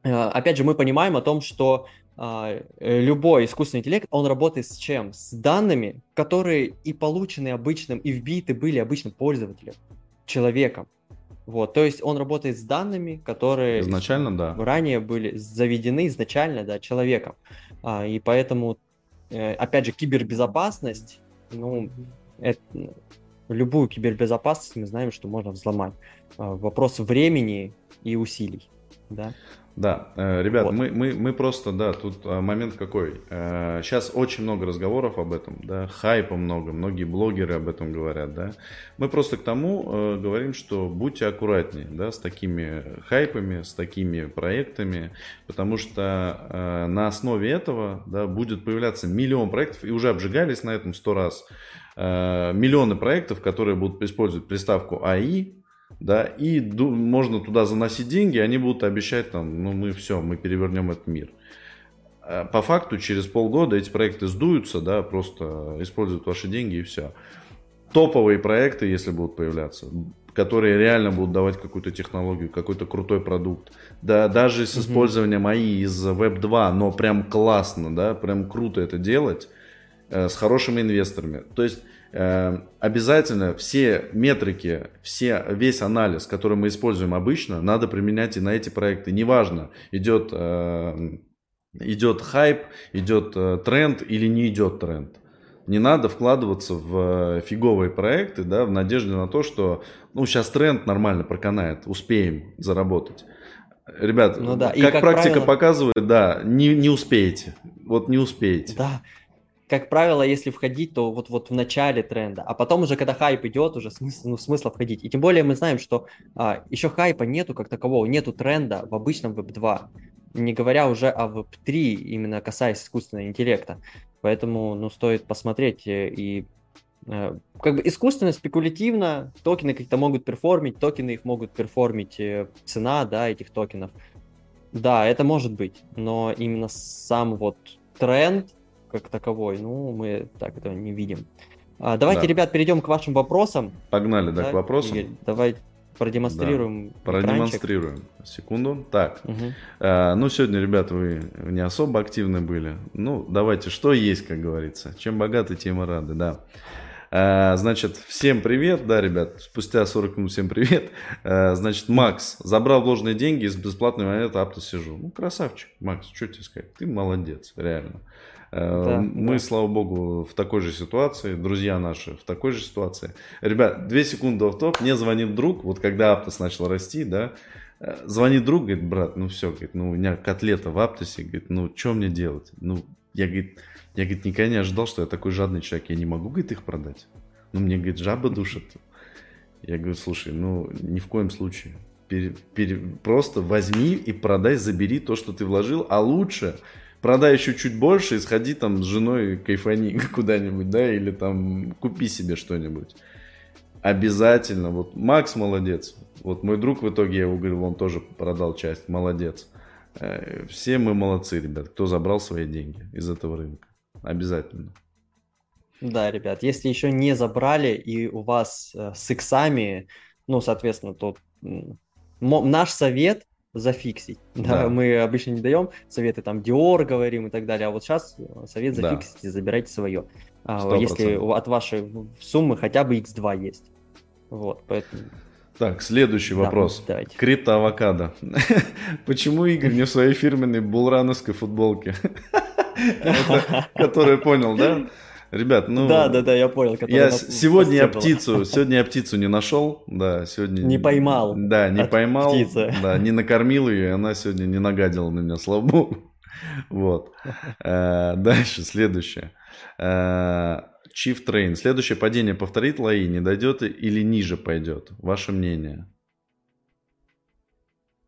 A: Э, опять же, мы понимаем о том, что а, любой искусственный интеллект, он работает с чем? С данными, которые и получены обычным, и вбиты были обычным пользователем человеком. Вот, то есть он работает с данными, которые
B: изначально, да.
A: ранее были заведены изначально, да, человеком. А, и поэтому, э, опять же, кибербезопасность, ну, это, любую кибербезопасность мы знаем, что можно взломать. А, вопрос времени и усилий, да.
B: Да, э, ребят, вот. мы, мы, мы просто, да, тут э, момент какой. Сейчас э, очень много разговоров об этом, да, хайпа много, многие блогеры об этом говорят, да. Мы просто к тому говорим, что будьте аккуратнее, да, с такими хайпами, с такими проектами, потому что на основе этого, да, будет появляться миллион проектов, и уже обжигались на этом сто раз, миллионы проектов, которые будут использовать приставку АИ, да, и можно туда заносить деньги, они будут обещать там, ну мы все, мы перевернем этот мир. А по факту через полгода эти проекты сдуются, да, просто используют ваши деньги и все. Топовые проекты, если будут появляться, которые реально будут давать какую-то технологию, какой-то крутой продукт. Да, даже с использованием АИ из Web 2, но прям классно, да, прям круто это делать э, с хорошими инвесторами. То есть обязательно все метрики, все, весь анализ, который мы используем обычно, надо применять и на эти проекты. Неважно, идет, эм, идет хайп, идет э, тренд или не идет тренд. Не надо вкладываться в э, фиговые проекты, да, в надежде на то, что ну, сейчас тренд нормально проканает, успеем заработать. Ребят, ну, да. как, как практика правило... показывает, да, не, не успеете. Вот не успеете.
A: Да, как правило, если входить, то вот, вот в начале тренда, а потом уже, когда хайп идет, уже смысл, ну, смысла входить. И тем более мы знаем, что а, еще хайпа нету как такового, нету тренда в обычном Web 2, не говоря уже о Web 3, именно касаясь искусственного интеллекта. Поэтому, ну, стоит посмотреть э, и э, как бы искусственно, спекулятивно токены как-то могут перформить, токены их могут перформить, э, цена, да, этих токенов. Да, это может быть, но именно сам вот тренд, как таковой, ну, мы так этого не видим. А, давайте, да. ребят, перейдем к вашим вопросам.
B: Погнали, да, да к вопросам.
A: Игорь, давай продемонстрируем.
B: Да. Продемонстрируем. Секунду. Так. Угу. А, ну, сегодня, ребята, вы не особо активны были. Ну, давайте, что есть, как говорится. Чем богаты, тем и рады, да. А, значит, всем привет, да, ребят, спустя 40 минут всем привет. А, значит, Макс забрал вложенные деньги из бесплатной монеты Апто сижу. Ну, красавчик, Макс, что тебе сказать, ты молодец, реально. Да, Мы, да. слава богу, в такой же ситуации, друзья наши в такой же ситуации. Ребят, две секунды в топ. Мне звонит друг, вот когда Аптос начал расти, да, звонит друг, говорит, брат, ну все, говорит, ну у меня котлета в Аптосе, говорит, ну что мне делать? Ну, я, говорит, я, говорит, никогда не ожидал, что я такой жадный человек, я не могу, говорит, их продать. Ну, мне, говорит, жаба душит. Я говорю, слушай, ну, ни в коем случае. Пере, пере, просто возьми и продай, забери то, что ты вложил, а лучше продай еще чуть больше и сходи там с женой кайфани куда-нибудь, да, или там купи себе что-нибудь. Обязательно. Вот Макс молодец. Вот мой друг в итоге, я его говорил, он тоже продал часть. Молодец. Э, все мы молодцы, ребят, кто забрал свои деньги из этого рынка. Обязательно.
A: Да, ребят, если еще не забрали и у вас э, с иксами, ну, соответственно, то наш совет зафиксить. Да. да, мы обычно не даем советы, там, Dior говорим и так далее, а вот сейчас э, совет зафиксить да. и забирайте свое. 100%. Если от вашей суммы хотя бы x2 есть. Вот, поэтому...
B: Так, следующий да, вопрос. Давайте. Крипто авокадо. Почему Игорь не в своей фирменной булрановской футболке? Которую понял, да? Ребят, ну...
A: Да, да, да, я понял.
B: Я на... сегодня я птицу, сегодня я птицу не нашел, да, сегодня...
A: Не поймал.
B: Да, не поймал, птицы. да, не накормил ее, и она сегодня не нагадила на меня, слава богу. Вот. Э, дальше, следующее. Э, Chief Train. Следующее падение повторит Лаи, не дойдет или ниже пойдет? Ваше мнение?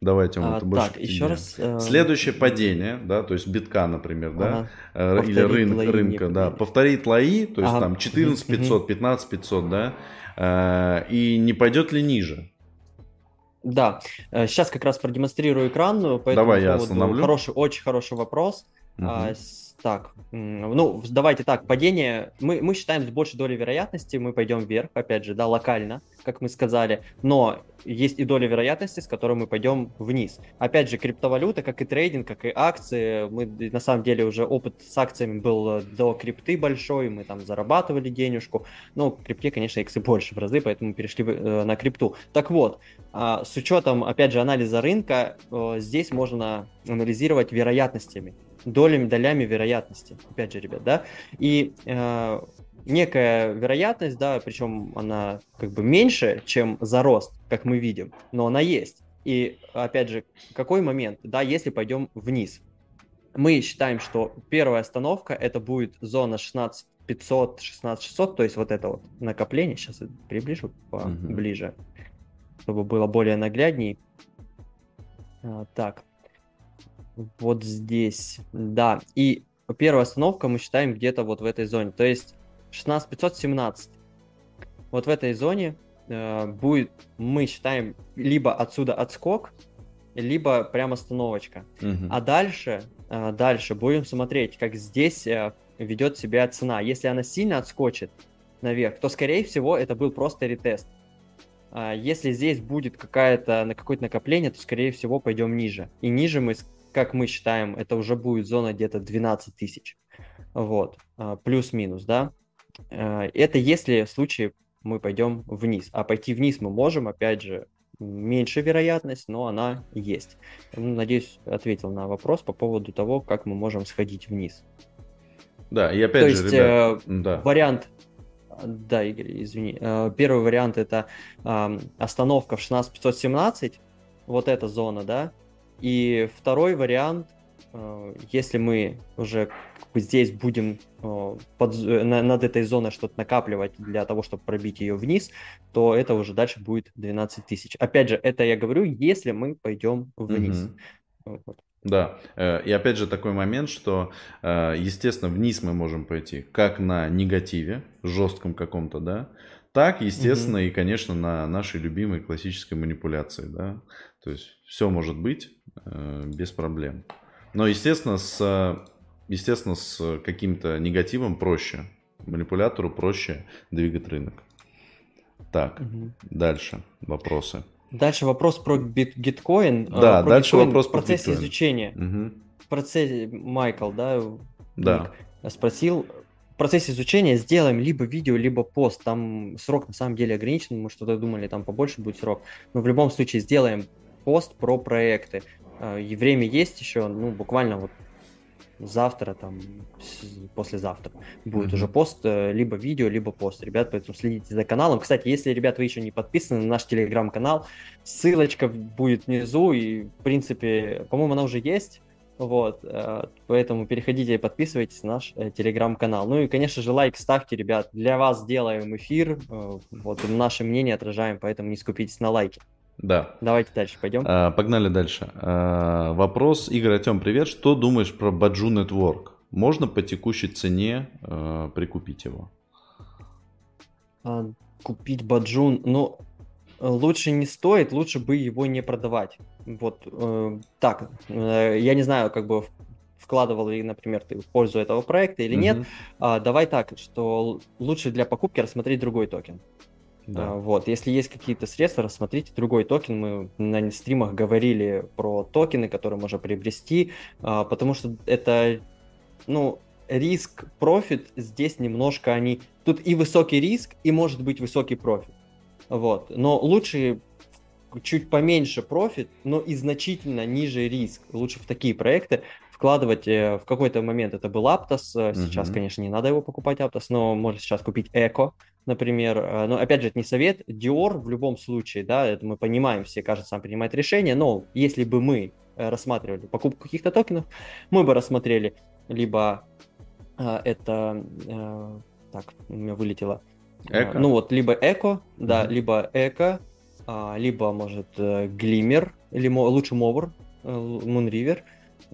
B: Давайте а, это больше. Так, еще раз. Э... Следующее падение, да, то есть битка, например, да. Э, или рын, рынка, да, повторит лои, то есть ага. там 14 500, 15 500, да, э, и не пойдет ли ниже?
A: Да, сейчас э, как раз продемонстрирую экран, поэтому
B: Давай я остановлю.
A: Хороший, очень хороший вопрос. Угу. Так, ну, давайте так, падение, мы, мы считаем с большей долей вероятности, мы пойдем вверх, опять же, да, локально, как мы сказали, но есть и доля вероятности, с которой мы пойдем вниз. Опять же, криптовалюта, как и трейдинг, как и акции, мы, на самом деле, уже опыт с акциями был до крипты большой, мы там зарабатывали денежку, ну, в крипте, конечно, иксы больше в разы, поэтому перешли э, на крипту. Так вот, э, с учетом, опять же, анализа рынка, э, здесь можно анализировать вероятностями долями, долями вероятности, опять же, ребят, да, и э, некая вероятность, да, причем она как бы меньше, чем за рост, как мы видим, но она есть. И опять же, какой момент, да, если пойдем вниз, мы считаем, что первая остановка это будет зона 16 500, 16 600, то есть вот это вот накопление, сейчас я приближу поближе, угу. чтобы было более наглядней. А, так, вот здесь, да. И первая остановка мы считаем где-то вот в этой зоне. То есть 16517. Вот в этой зоне э, будет, мы считаем, либо отсюда отскок, либо прям остановочка. Угу. А дальше, э, дальше будем смотреть, как здесь э, ведет себя цена. Если она сильно отскочит наверх, то, скорее всего, это был просто ретест. А если здесь будет какая-то, на какое-то накопление, то, скорее всего, пойдем ниже. И ниже мы как мы считаем, это уже будет зона где-то 12 тысяч. Вот, а, плюс-минус, да. А, это если в случае мы пойдем вниз. А пойти вниз мы можем, опять же, меньше вероятность, но она есть. Ну, надеюсь, ответил на вопрос по поводу того, как мы можем сходить вниз.
B: Да, и опять
A: То
B: же,
A: есть, ребят, э, да. вариант да, Игорь, извини. Э, первый вариант это э, остановка в 16517, вот эта зона, да, и второй вариант, э, если мы уже здесь будем э, под, э, над этой зоной что-то накапливать для того, чтобы пробить ее вниз, то это уже дальше будет 12 тысяч. Опять же, это я говорю, если мы пойдем вниз.
B: Угу. Вот. Да, и опять же такой момент, что, естественно, вниз мы можем пойти как на негативе, жестком каком-то, да, так, естественно, угу. и, конечно, на нашей любимой классической манипуляции, да. То есть все может быть без проблем. Но, естественно, с, естественно, с каким-то негативом проще. Манипулятору проще двигать рынок. Так, угу. дальше вопросы.
A: Дальше вопрос про бит биткоин.
B: Э, да, про дальше биткоин вопрос
A: про процессе биткоин. изучения. Угу. В процессе Майкл, да,
B: да.
A: спросил, в процессе изучения сделаем либо видео, либо пост. Там срок на самом деле ограничен, мы что-то думали, там побольше будет срок. Но в любом случае сделаем пост про проекты. А, и время есть еще, ну, буквально вот завтра, там, послезавтра будет mm-hmm. уже пост, э, либо видео, либо пост. Ребят, поэтому следите за каналом. Кстати, если, ребят, вы еще не подписаны на наш телеграм-канал, ссылочка будет внизу, и, в принципе, по-моему, она уже есть. Вот, э, поэтому переходите и подписывайтесь на наш э, телеграм-канал. Ну и, конечно же, лайк ставьте, ребят. Для вас делаем эфир, вот, наше мнение отражаем, поэтому не скупитесь на лайки.
B: Да.
A: Давайте дальше пойдем.
B: А, погнали дальше. А, вопрос. Игорь Артем, привет. Что думаешь про Баджу Network? Можно по текущей цене а, прикупить его?
A: А, купить Bajun, ну, лучше не стоит, лучше бы его не продавать. Вот э, так, э, я не знаю, как бы вкладывал ли, например, ты в пользу этого проекта или mm-hmm. нет. А, давай так, что лучше для покупки рассмотреть другой токен. Да. А, вот, если есть какие-то средства, рассмотрите другой токен. Мы на стримах говорили про токены, которые можно приобрести, а, потому что это, ну, риск, профит здесь немножко они... Тут и высокий риск, и может быть высокий профит. Вот, но лучше чуть поменьше профит, но и значительно ниже риск. Лучше в такие проекты вкладывать. Э, в какой-то момент это был Aptos, э, сейчас, mm-hmm. конечно, не надо его покупать Aptos, но можно сейчас купить Eco, например. Э, но опять же, это не совет. DYOR в любом случае, да, это мы понимаем, все, каждый сам принимает решение, но если бы мы рассматривали покупку каких-то токенов, мы бы рассмотрели либо это, так, у меня вылетело, Эко. ну вот, либо Эко, да, mm-hmm. либо Эко, либо, может, Глиммер, или лучше Мовр, Moonriver,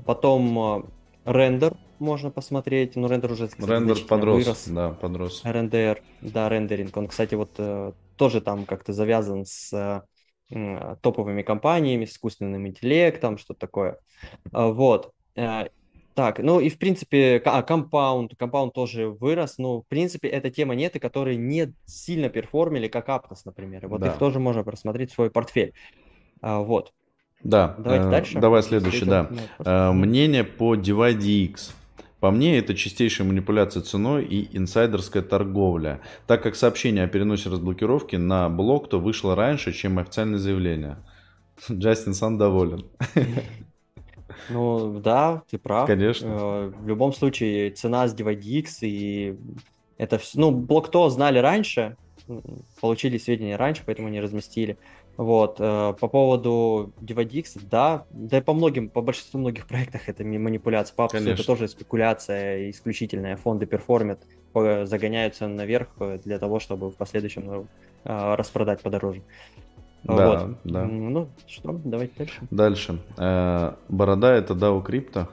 A: Потом рендер можно посмотреть, но рендер уже
B: кстати, рендер подрос, вырос. да, подрос.
A: Рендер, да, рендеринг. Он, кстати, вот э, тоже там как-то завязан с э, топовыми компаниями, с искусственным интеллектом, что-то такое. А, вот. Э, так, ну и в принципе, а, компаунд, компаунд тоже вырос, но в принципе эта тема нет, и которые не сильно перформили, как Aptos, например. Вот да. их тоже можно просмотреть в свой портфель. А, вот.
B: Да, Давайте э, дальше. давай следующий, да. Э, мнение по DivideX. По мне, это чистейшая манипуляция ценой и инсайдерская торговля, так как сообщение о переносе разблокировки на блок то вышло раньше, чем официальное заявление. Джастин Сан доволен.
A: Ну да, ты прав.
B: Конечно.
A: Э, в любом случае, цена с DivideX и это все, ну, блок то знали раньше, получили сведения раньше, поэтому не разместили. Вот, э, по поводу DivaDX, да, да и по многим, по большинству многих проектах это манипуляция. По Апсу это тоже спекуляция исключительная. Фонды перформят, загоняются наверх э, для того, чтобы в последующем э, распродать подороже.
B: Да, вот. да.
A: Ну, что, давайте дальше.
B: Дальше. Борода это DAO крипто.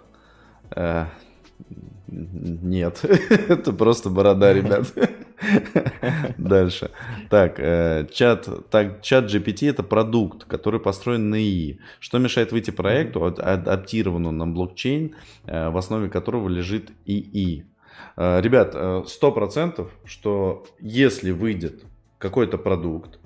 B: Нет, это просто борода, ребят. Дальше. Так, э, чат, так, чат GPT это продукт, который построен на ИИ. Что мешает выйти проекту, адаптированному на блокчейн, э, в основе которого лежит ИИ? Э, ребят, сто процентов, что если выйдет какой-то продукт,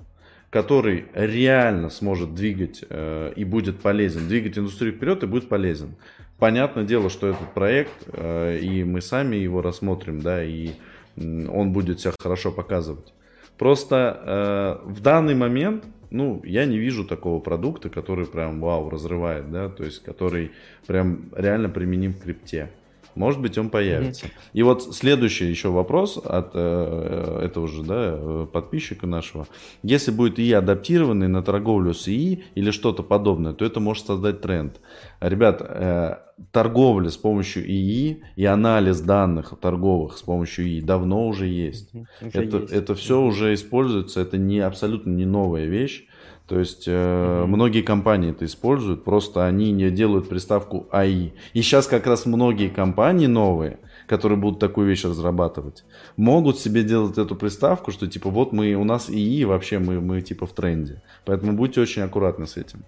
B: который реально сможет двигать э, и будет полезен, двигать индустрию вперед и будет полезен. Понятное дело, что этот проект, э, и мы сами его рассмотрим, да, и он будет себя хорошо показывать. Просто э, в данный момент, ну, я не вижу такого продукта, который прям вау разрывает, да, то есть который прям реально применим в крипте. Может быть, он появится. Mm-hmm. И вот следующий еще вопрос от э, этого же да, подписчика нашего. Если будет ИИ адаптированный на торговлю с ИИ или что-то подобное, то это может создать тренд. Ребят, э, торговля с помощью ИИ и анализ данных торговых с помощью ИИ давно уже есть. Mm-hmm. Уже это, есть. это все уже используется, это не абсолютно не новая вещь. То есть э, многие компании это используют, просто они не делают приставку АИ. И сейчас как раз многие компании новые, которые будут такую вещь разрабатывать, могут себе делать эту приставку, что типа вот мы, у нас ИИ, вообще мы, мы типа в тренде. Поэтому будьте очень аккуратны с этим.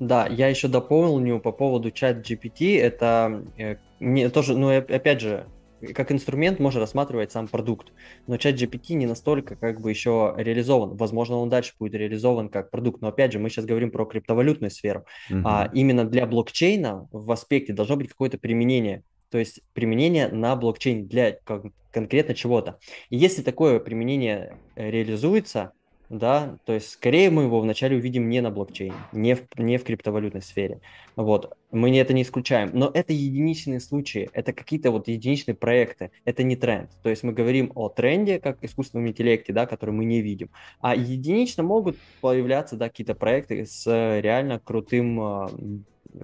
A: Да, я еще дополню по поводу чат GPT. Это э, не, тоже, ну опять же, как инструмент можно рассматривать сам продукт. Но чат GPT не настолько как бы еще реализован. Возможно, он дальше будет реализован как продукт. Но опять же, мы сейчас говорим про криптовалютную сферу. Uh-huh. А именно для блокчейна в аспекте должно быть какое-то применение. То есть применение на блокчейн для конкретно чего-то. И если такое применение э, реализуется, да, то есть скорее мы его вначале увидим не на блокчейне, не в, не в криптовалютной сфере. Вот. Мы это не исключаем. Но это единичные случаи, это какие-то вот единичные проекты, это не тренд. То есть мы говорим о тренде, как искусственном интеллекте, да, который мы не видим. А единично могут появляться да, какие-то проекты с реально крутым а,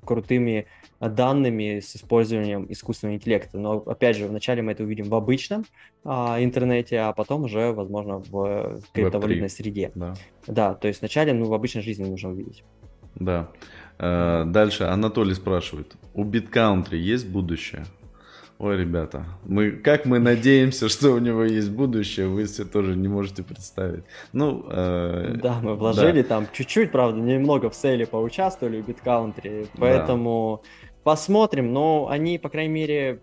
A: крутыми данными с использованием искусственного интеллекта. Но, опять же, вначале мы это увидим в обычном а, интернете, а потом уже, возможно, в криптовалютной среде. Да. да, то есть вначале ну, в обычной жизни нужно увидеть.
B: Да. Э, дальше Анатолий спрашивает, у BitCountry есть будущее? Ой, ребята, мы, как мы надеемся, что у него есть будущее, вы себе тоже не можете представить. Ну,
A: э, да, мы вложили да. там чуть-чуть, правда, немного в сейле поучаствовали в BitCountry, поэтому да. посмотрим, но они, по крайней мере,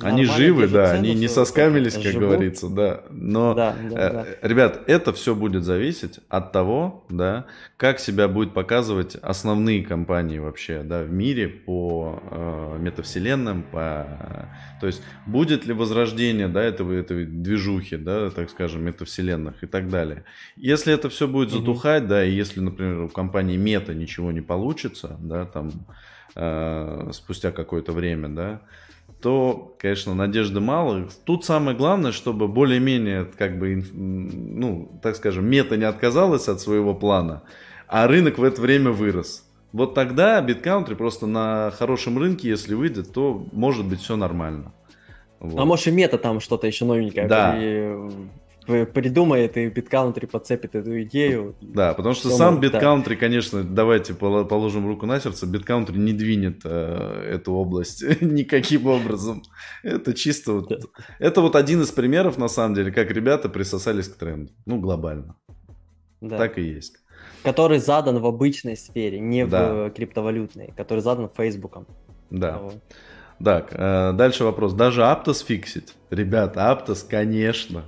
B: они живы, да, они не соскамились, как живут. говорится, да. Но, да, да, э, да. ребят, это все будет зависеть от того, да, как себя будет показывать основные компании вообще, да, в мире по э, метавселенным, по, то есть будет ли возрождение, да, этого этой движухи, да, так скажем, метавселенных и так далее. Если это все будет затухать, угу. да, и если, например, у компании Мета ничего не получится, да, там э, спустя какое-то время, да то, конечно, надежды мало. Тут самое главное, чтобы более-менее, как бы, ну, так скажем, мета не отказалась от своего плана, а рынок в это время вырос. Вот тогда BitCountry просто на хорошем рынке, если выйдет, то может быть все нормально.
A: Вот. А может и мета там что-то еще новенькое.
B: Да.
A: И придумает и BitCountry подцепит эту идею.
B: Да, потому что сам BitCountry, да. конечно, давайте положим руку на сердце, BitCountry не двинет э, эту область никаким образом. Это чисто вот... Да. Это вот один из примеров, на самом деле, как ребята присосались к тренду. Ну, глобально. Да. Так и есть.
A: Который задан в обычной сфере, не да. в криптовалютной, который задан Фейсбуком.
B: Да. Вот. Так, э, дальше вопрос. Даже Aptos фиксить? Ребята, Aptos, конечно,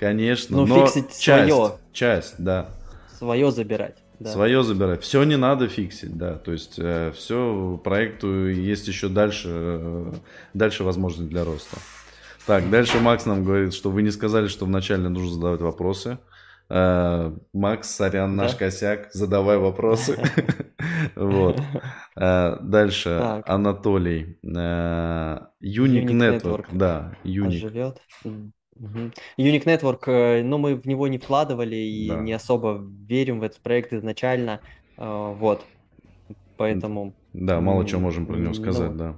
B: Конечно, ну, но фиксить часть, свое. Часть, да.
A: Свое забирать.
B: Да. Свое забирать. Все не надо фиксить, да. То есть э, все проекту есть еще дальше, э, дальше возможность для роста. Так, дальше Макс нам говорит, что вы не сказали, что вначале нужно задавать вопросы. Э, Макс, сорян, наш да? косяк, задавай вопросы. Вот. Э, дальше Анатолий. Unique Network. Да,
A: Unique. Угу. Unique Network, э, но мы в него не вкладывали и да. не особо верим в этот проект изначально. Э, вот. Поэтому...
B: Да, мало чего можем про него сказать, ну, да.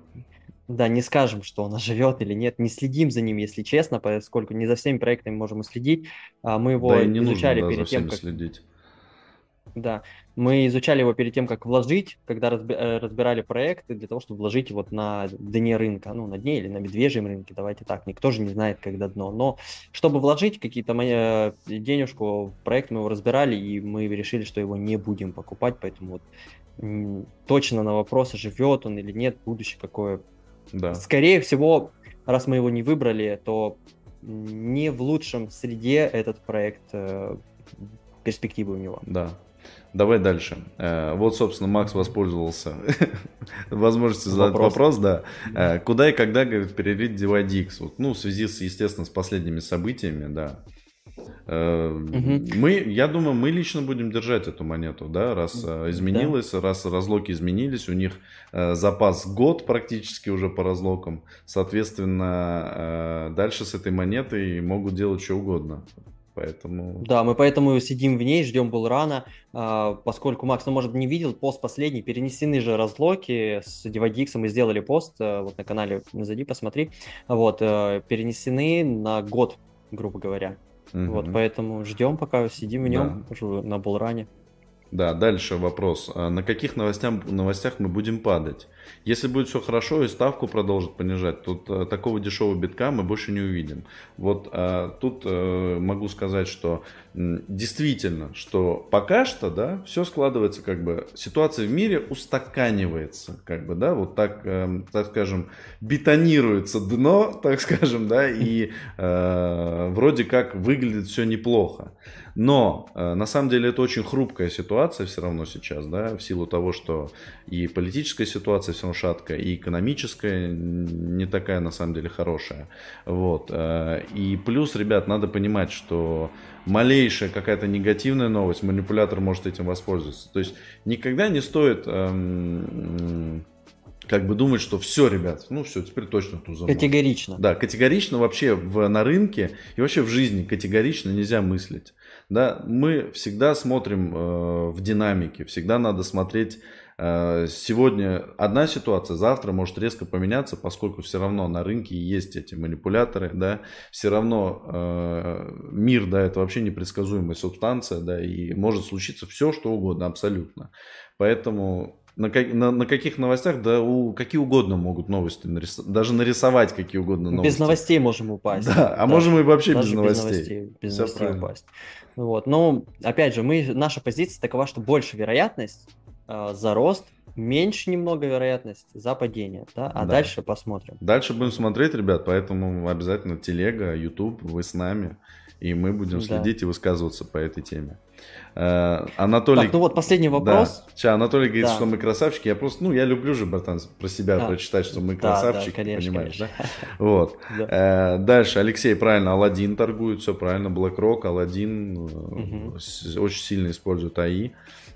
A: Да, не скажем, что он живет или нет, не следим за ним, если честно, поскольку не за всеми проектами можем следить. А мы его да, изучали нужно, да, перед тем, как... следить. Да, мы изучали его перед тем, как вложить, когда э, разбирали проекты, для того, чтобы вложить вот на дне рынка, ну, на дне или на медвежьем рынке, давайте так, никто же не знает, когда дно. Но чтобы вложить какие-то мои э, денежку в проект, мы его разбирали, и мы решили, что его не будем покупать, поэтому вот точно на вопрос, живет он или нет, будущее какое. Да. Скорее всего, раз мы его не выбрали, то не в лучшем среде этот проект э, перспективы у него.
B: Да, Давай дальше. Э, вот, собственно, Макс воспользовался возможностью задать вопрос, вопрос да. Э, куда и когда, говорит, перелить DivideX? Вот, ну, в связи с, естественно, с последними событиями, да. Угу. Мы, я думаю, мы лично будем держать эту монету, да, раз изменилось, да. раз разлоки изменились, у них запас год практически уже по разлокам, соответственно, дальше с этой монетой могут делать что угодно. Поэтому...
A: Да, мы поэтому сидим в ней, ждем был рано, а, поскольку Макс, ну, может, не видел пост последний, перенесены же разлоки с DivideX, мы сделали пост, э, вот на канале, зайди, посмотри, вот, э, перенесены на год, грубо говоря. Угу. Вот, поэтому ждем, пока сидим в нем да. на Булране.
B: Да, дальше вопрос. А на каких новостях, новостях мы будем падать? Если будет все хорошо и ставку продолжит понижать, тут а, такого дешевого битка мы больше не увидим. Вот а, тут а, могу сказать, что действительно, что пока что, да, все складывается как бы, ситуация в мире устаканивается, как бы, да, вот так, э, так скажем, бетонируется дно, так скажем, да, и э, вроде как выглядит все неплохо. Но э, на самом деле это очень хрупкая ситуация все равно сейчас, да, в силу того, что и политическая ситуация все равно шаткая, и экономическая не такая на самом деле хорошая. Вот. Э, и плюс, ребят, надо понимать, что малейшая какая-то негативная новость, манипулятор может этим воспользоваться. То есть никогда не стоит эм, как бы думать, что все, ребят, ну все, теперь точно туза.
A: Категорично.
B: Да, категорично вообще в, на рынке и вообще в жизни категорично нельзя мыслить. Да, мы всегда смотрим э, в динамике, всегда надо смотреть сегодня одна ситуация, завтра может резко поменяться, поскольку все равно на рынке есть эти манипуляторы, да, все равно э, мир, да, это вообще непредсказуемая субстанция, да, и может случиться все, что угодно, абсолютно. Поэтому на, на, на каких новостях, да, у, какие угодно могут новости нарисовать, даже нарисовать какие угодно новости.
A: Без новостей можем упасть.
B: Да, а можем и вообще без новостей. Без новостей,
A: без новостей упасть. Вот. Но, опять же, мы, наша позиция такова, что больше вероятность э, за рост, меньше немного вероятность за падение, да, а да. дальше посмотрим.
B: Дальше будем смотреть, ребят, поэтому обязательно телега, YouTube, вы с нами, и мы будем следить да. и высказываться по этой теме.
A: Э, Анатолий... Так, ну вот последний вопрос.
B: Да. Сейчас Анатолий говорит, да. что мы красавчики. Я просто, ну, я люблю же, братан, про себя да. прочитать, что мы красавчики, да, конечно, понимаешь, конечно. да? Вот. Да. Э, дальше Алексей правильно, Алладин торгует, все правильно, BlackRock, Алладин угу. очень сильно использует АИ.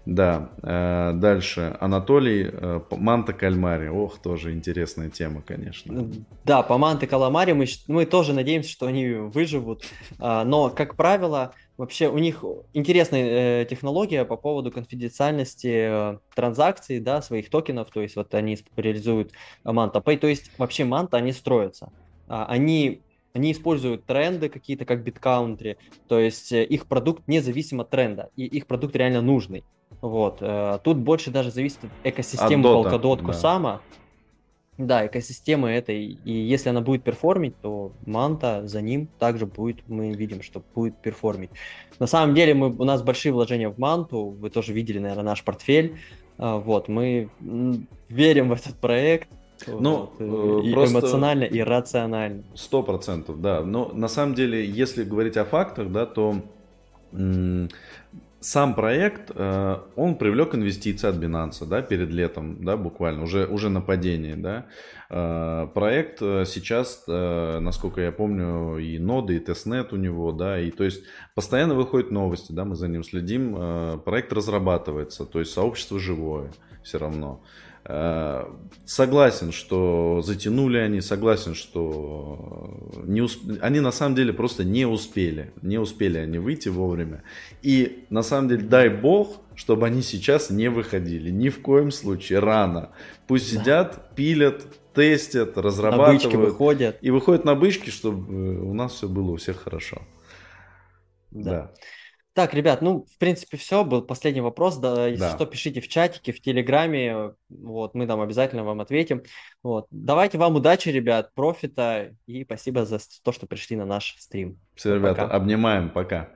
B: Да, э, дальше Анатолий э, Манта Кальмари. Ох, тоже интересная тема, конечно.
A: Да, по Манта Каламари мы, мы тоже надеемся, что они выживут. А, но, как правило, вообще у них интересная э, технология по поводу конфиденциальности транзакций, да, своих токенов. То есть вот они реализуют Manta Pay. То есть вообще Manta они строятся. А, они они используют тренды какие-то, как BitCountry, то есть их продукт независим от тренда, и их продукт реально нужный. Вот. Э, тут больше даже зависит от экосистемы Polkadot Kusama. Да. да, экосистемы этой. И если она будет перформить, то Манта за ним также будет, мы видим, что будет перформить. На самом деле мы, у нас большие вложения в Манту. Вы тоже видели, наверное, наш портфель. Э, вот, мы верим в этот проект. Ну, вот, э, и просто эмоционально, и рационально.
B: Сто процентов, да. Но на самом деле, если говорить о фактах, да, то сам проект, э, он привлек инвестиции от Binance, да, перед летом, да, буквально, уже, уже на падении, да. Э, проект э, сейчас, насколько я помню, и ноды, и тестнет у него, да, и то есть постоянно выходят новости, да, мы за ним следим, проект разрабатывается, то есть сообщество живое все равно. Э, согласен, что затянули они, согласен, что не усп... они на самом деле просто не успели. Не успели они выйти вовремя. И на самом деле, дай бог, чтобы они сейчас не выходили. Ни в коем случае. Рано. Пусть да. сидят, пилят, тестят, разрабатывают. На бычки
A: выходят.
B: И выходят на бычки, чтобы у нас все было у всех хорошо.
A: Да. да. Так, ребят, ну, в принципе, все. Был последний вопрос. Да, если да. что, пишите в чатике, в Телеграме. Вот, мы там обязательно вам ответим. Вот. Давайте вам удачи, ребят, профита. И спасибо за то, что пришли на наш стрим.
B: Все, ребята, пока. обнимаем. Пока.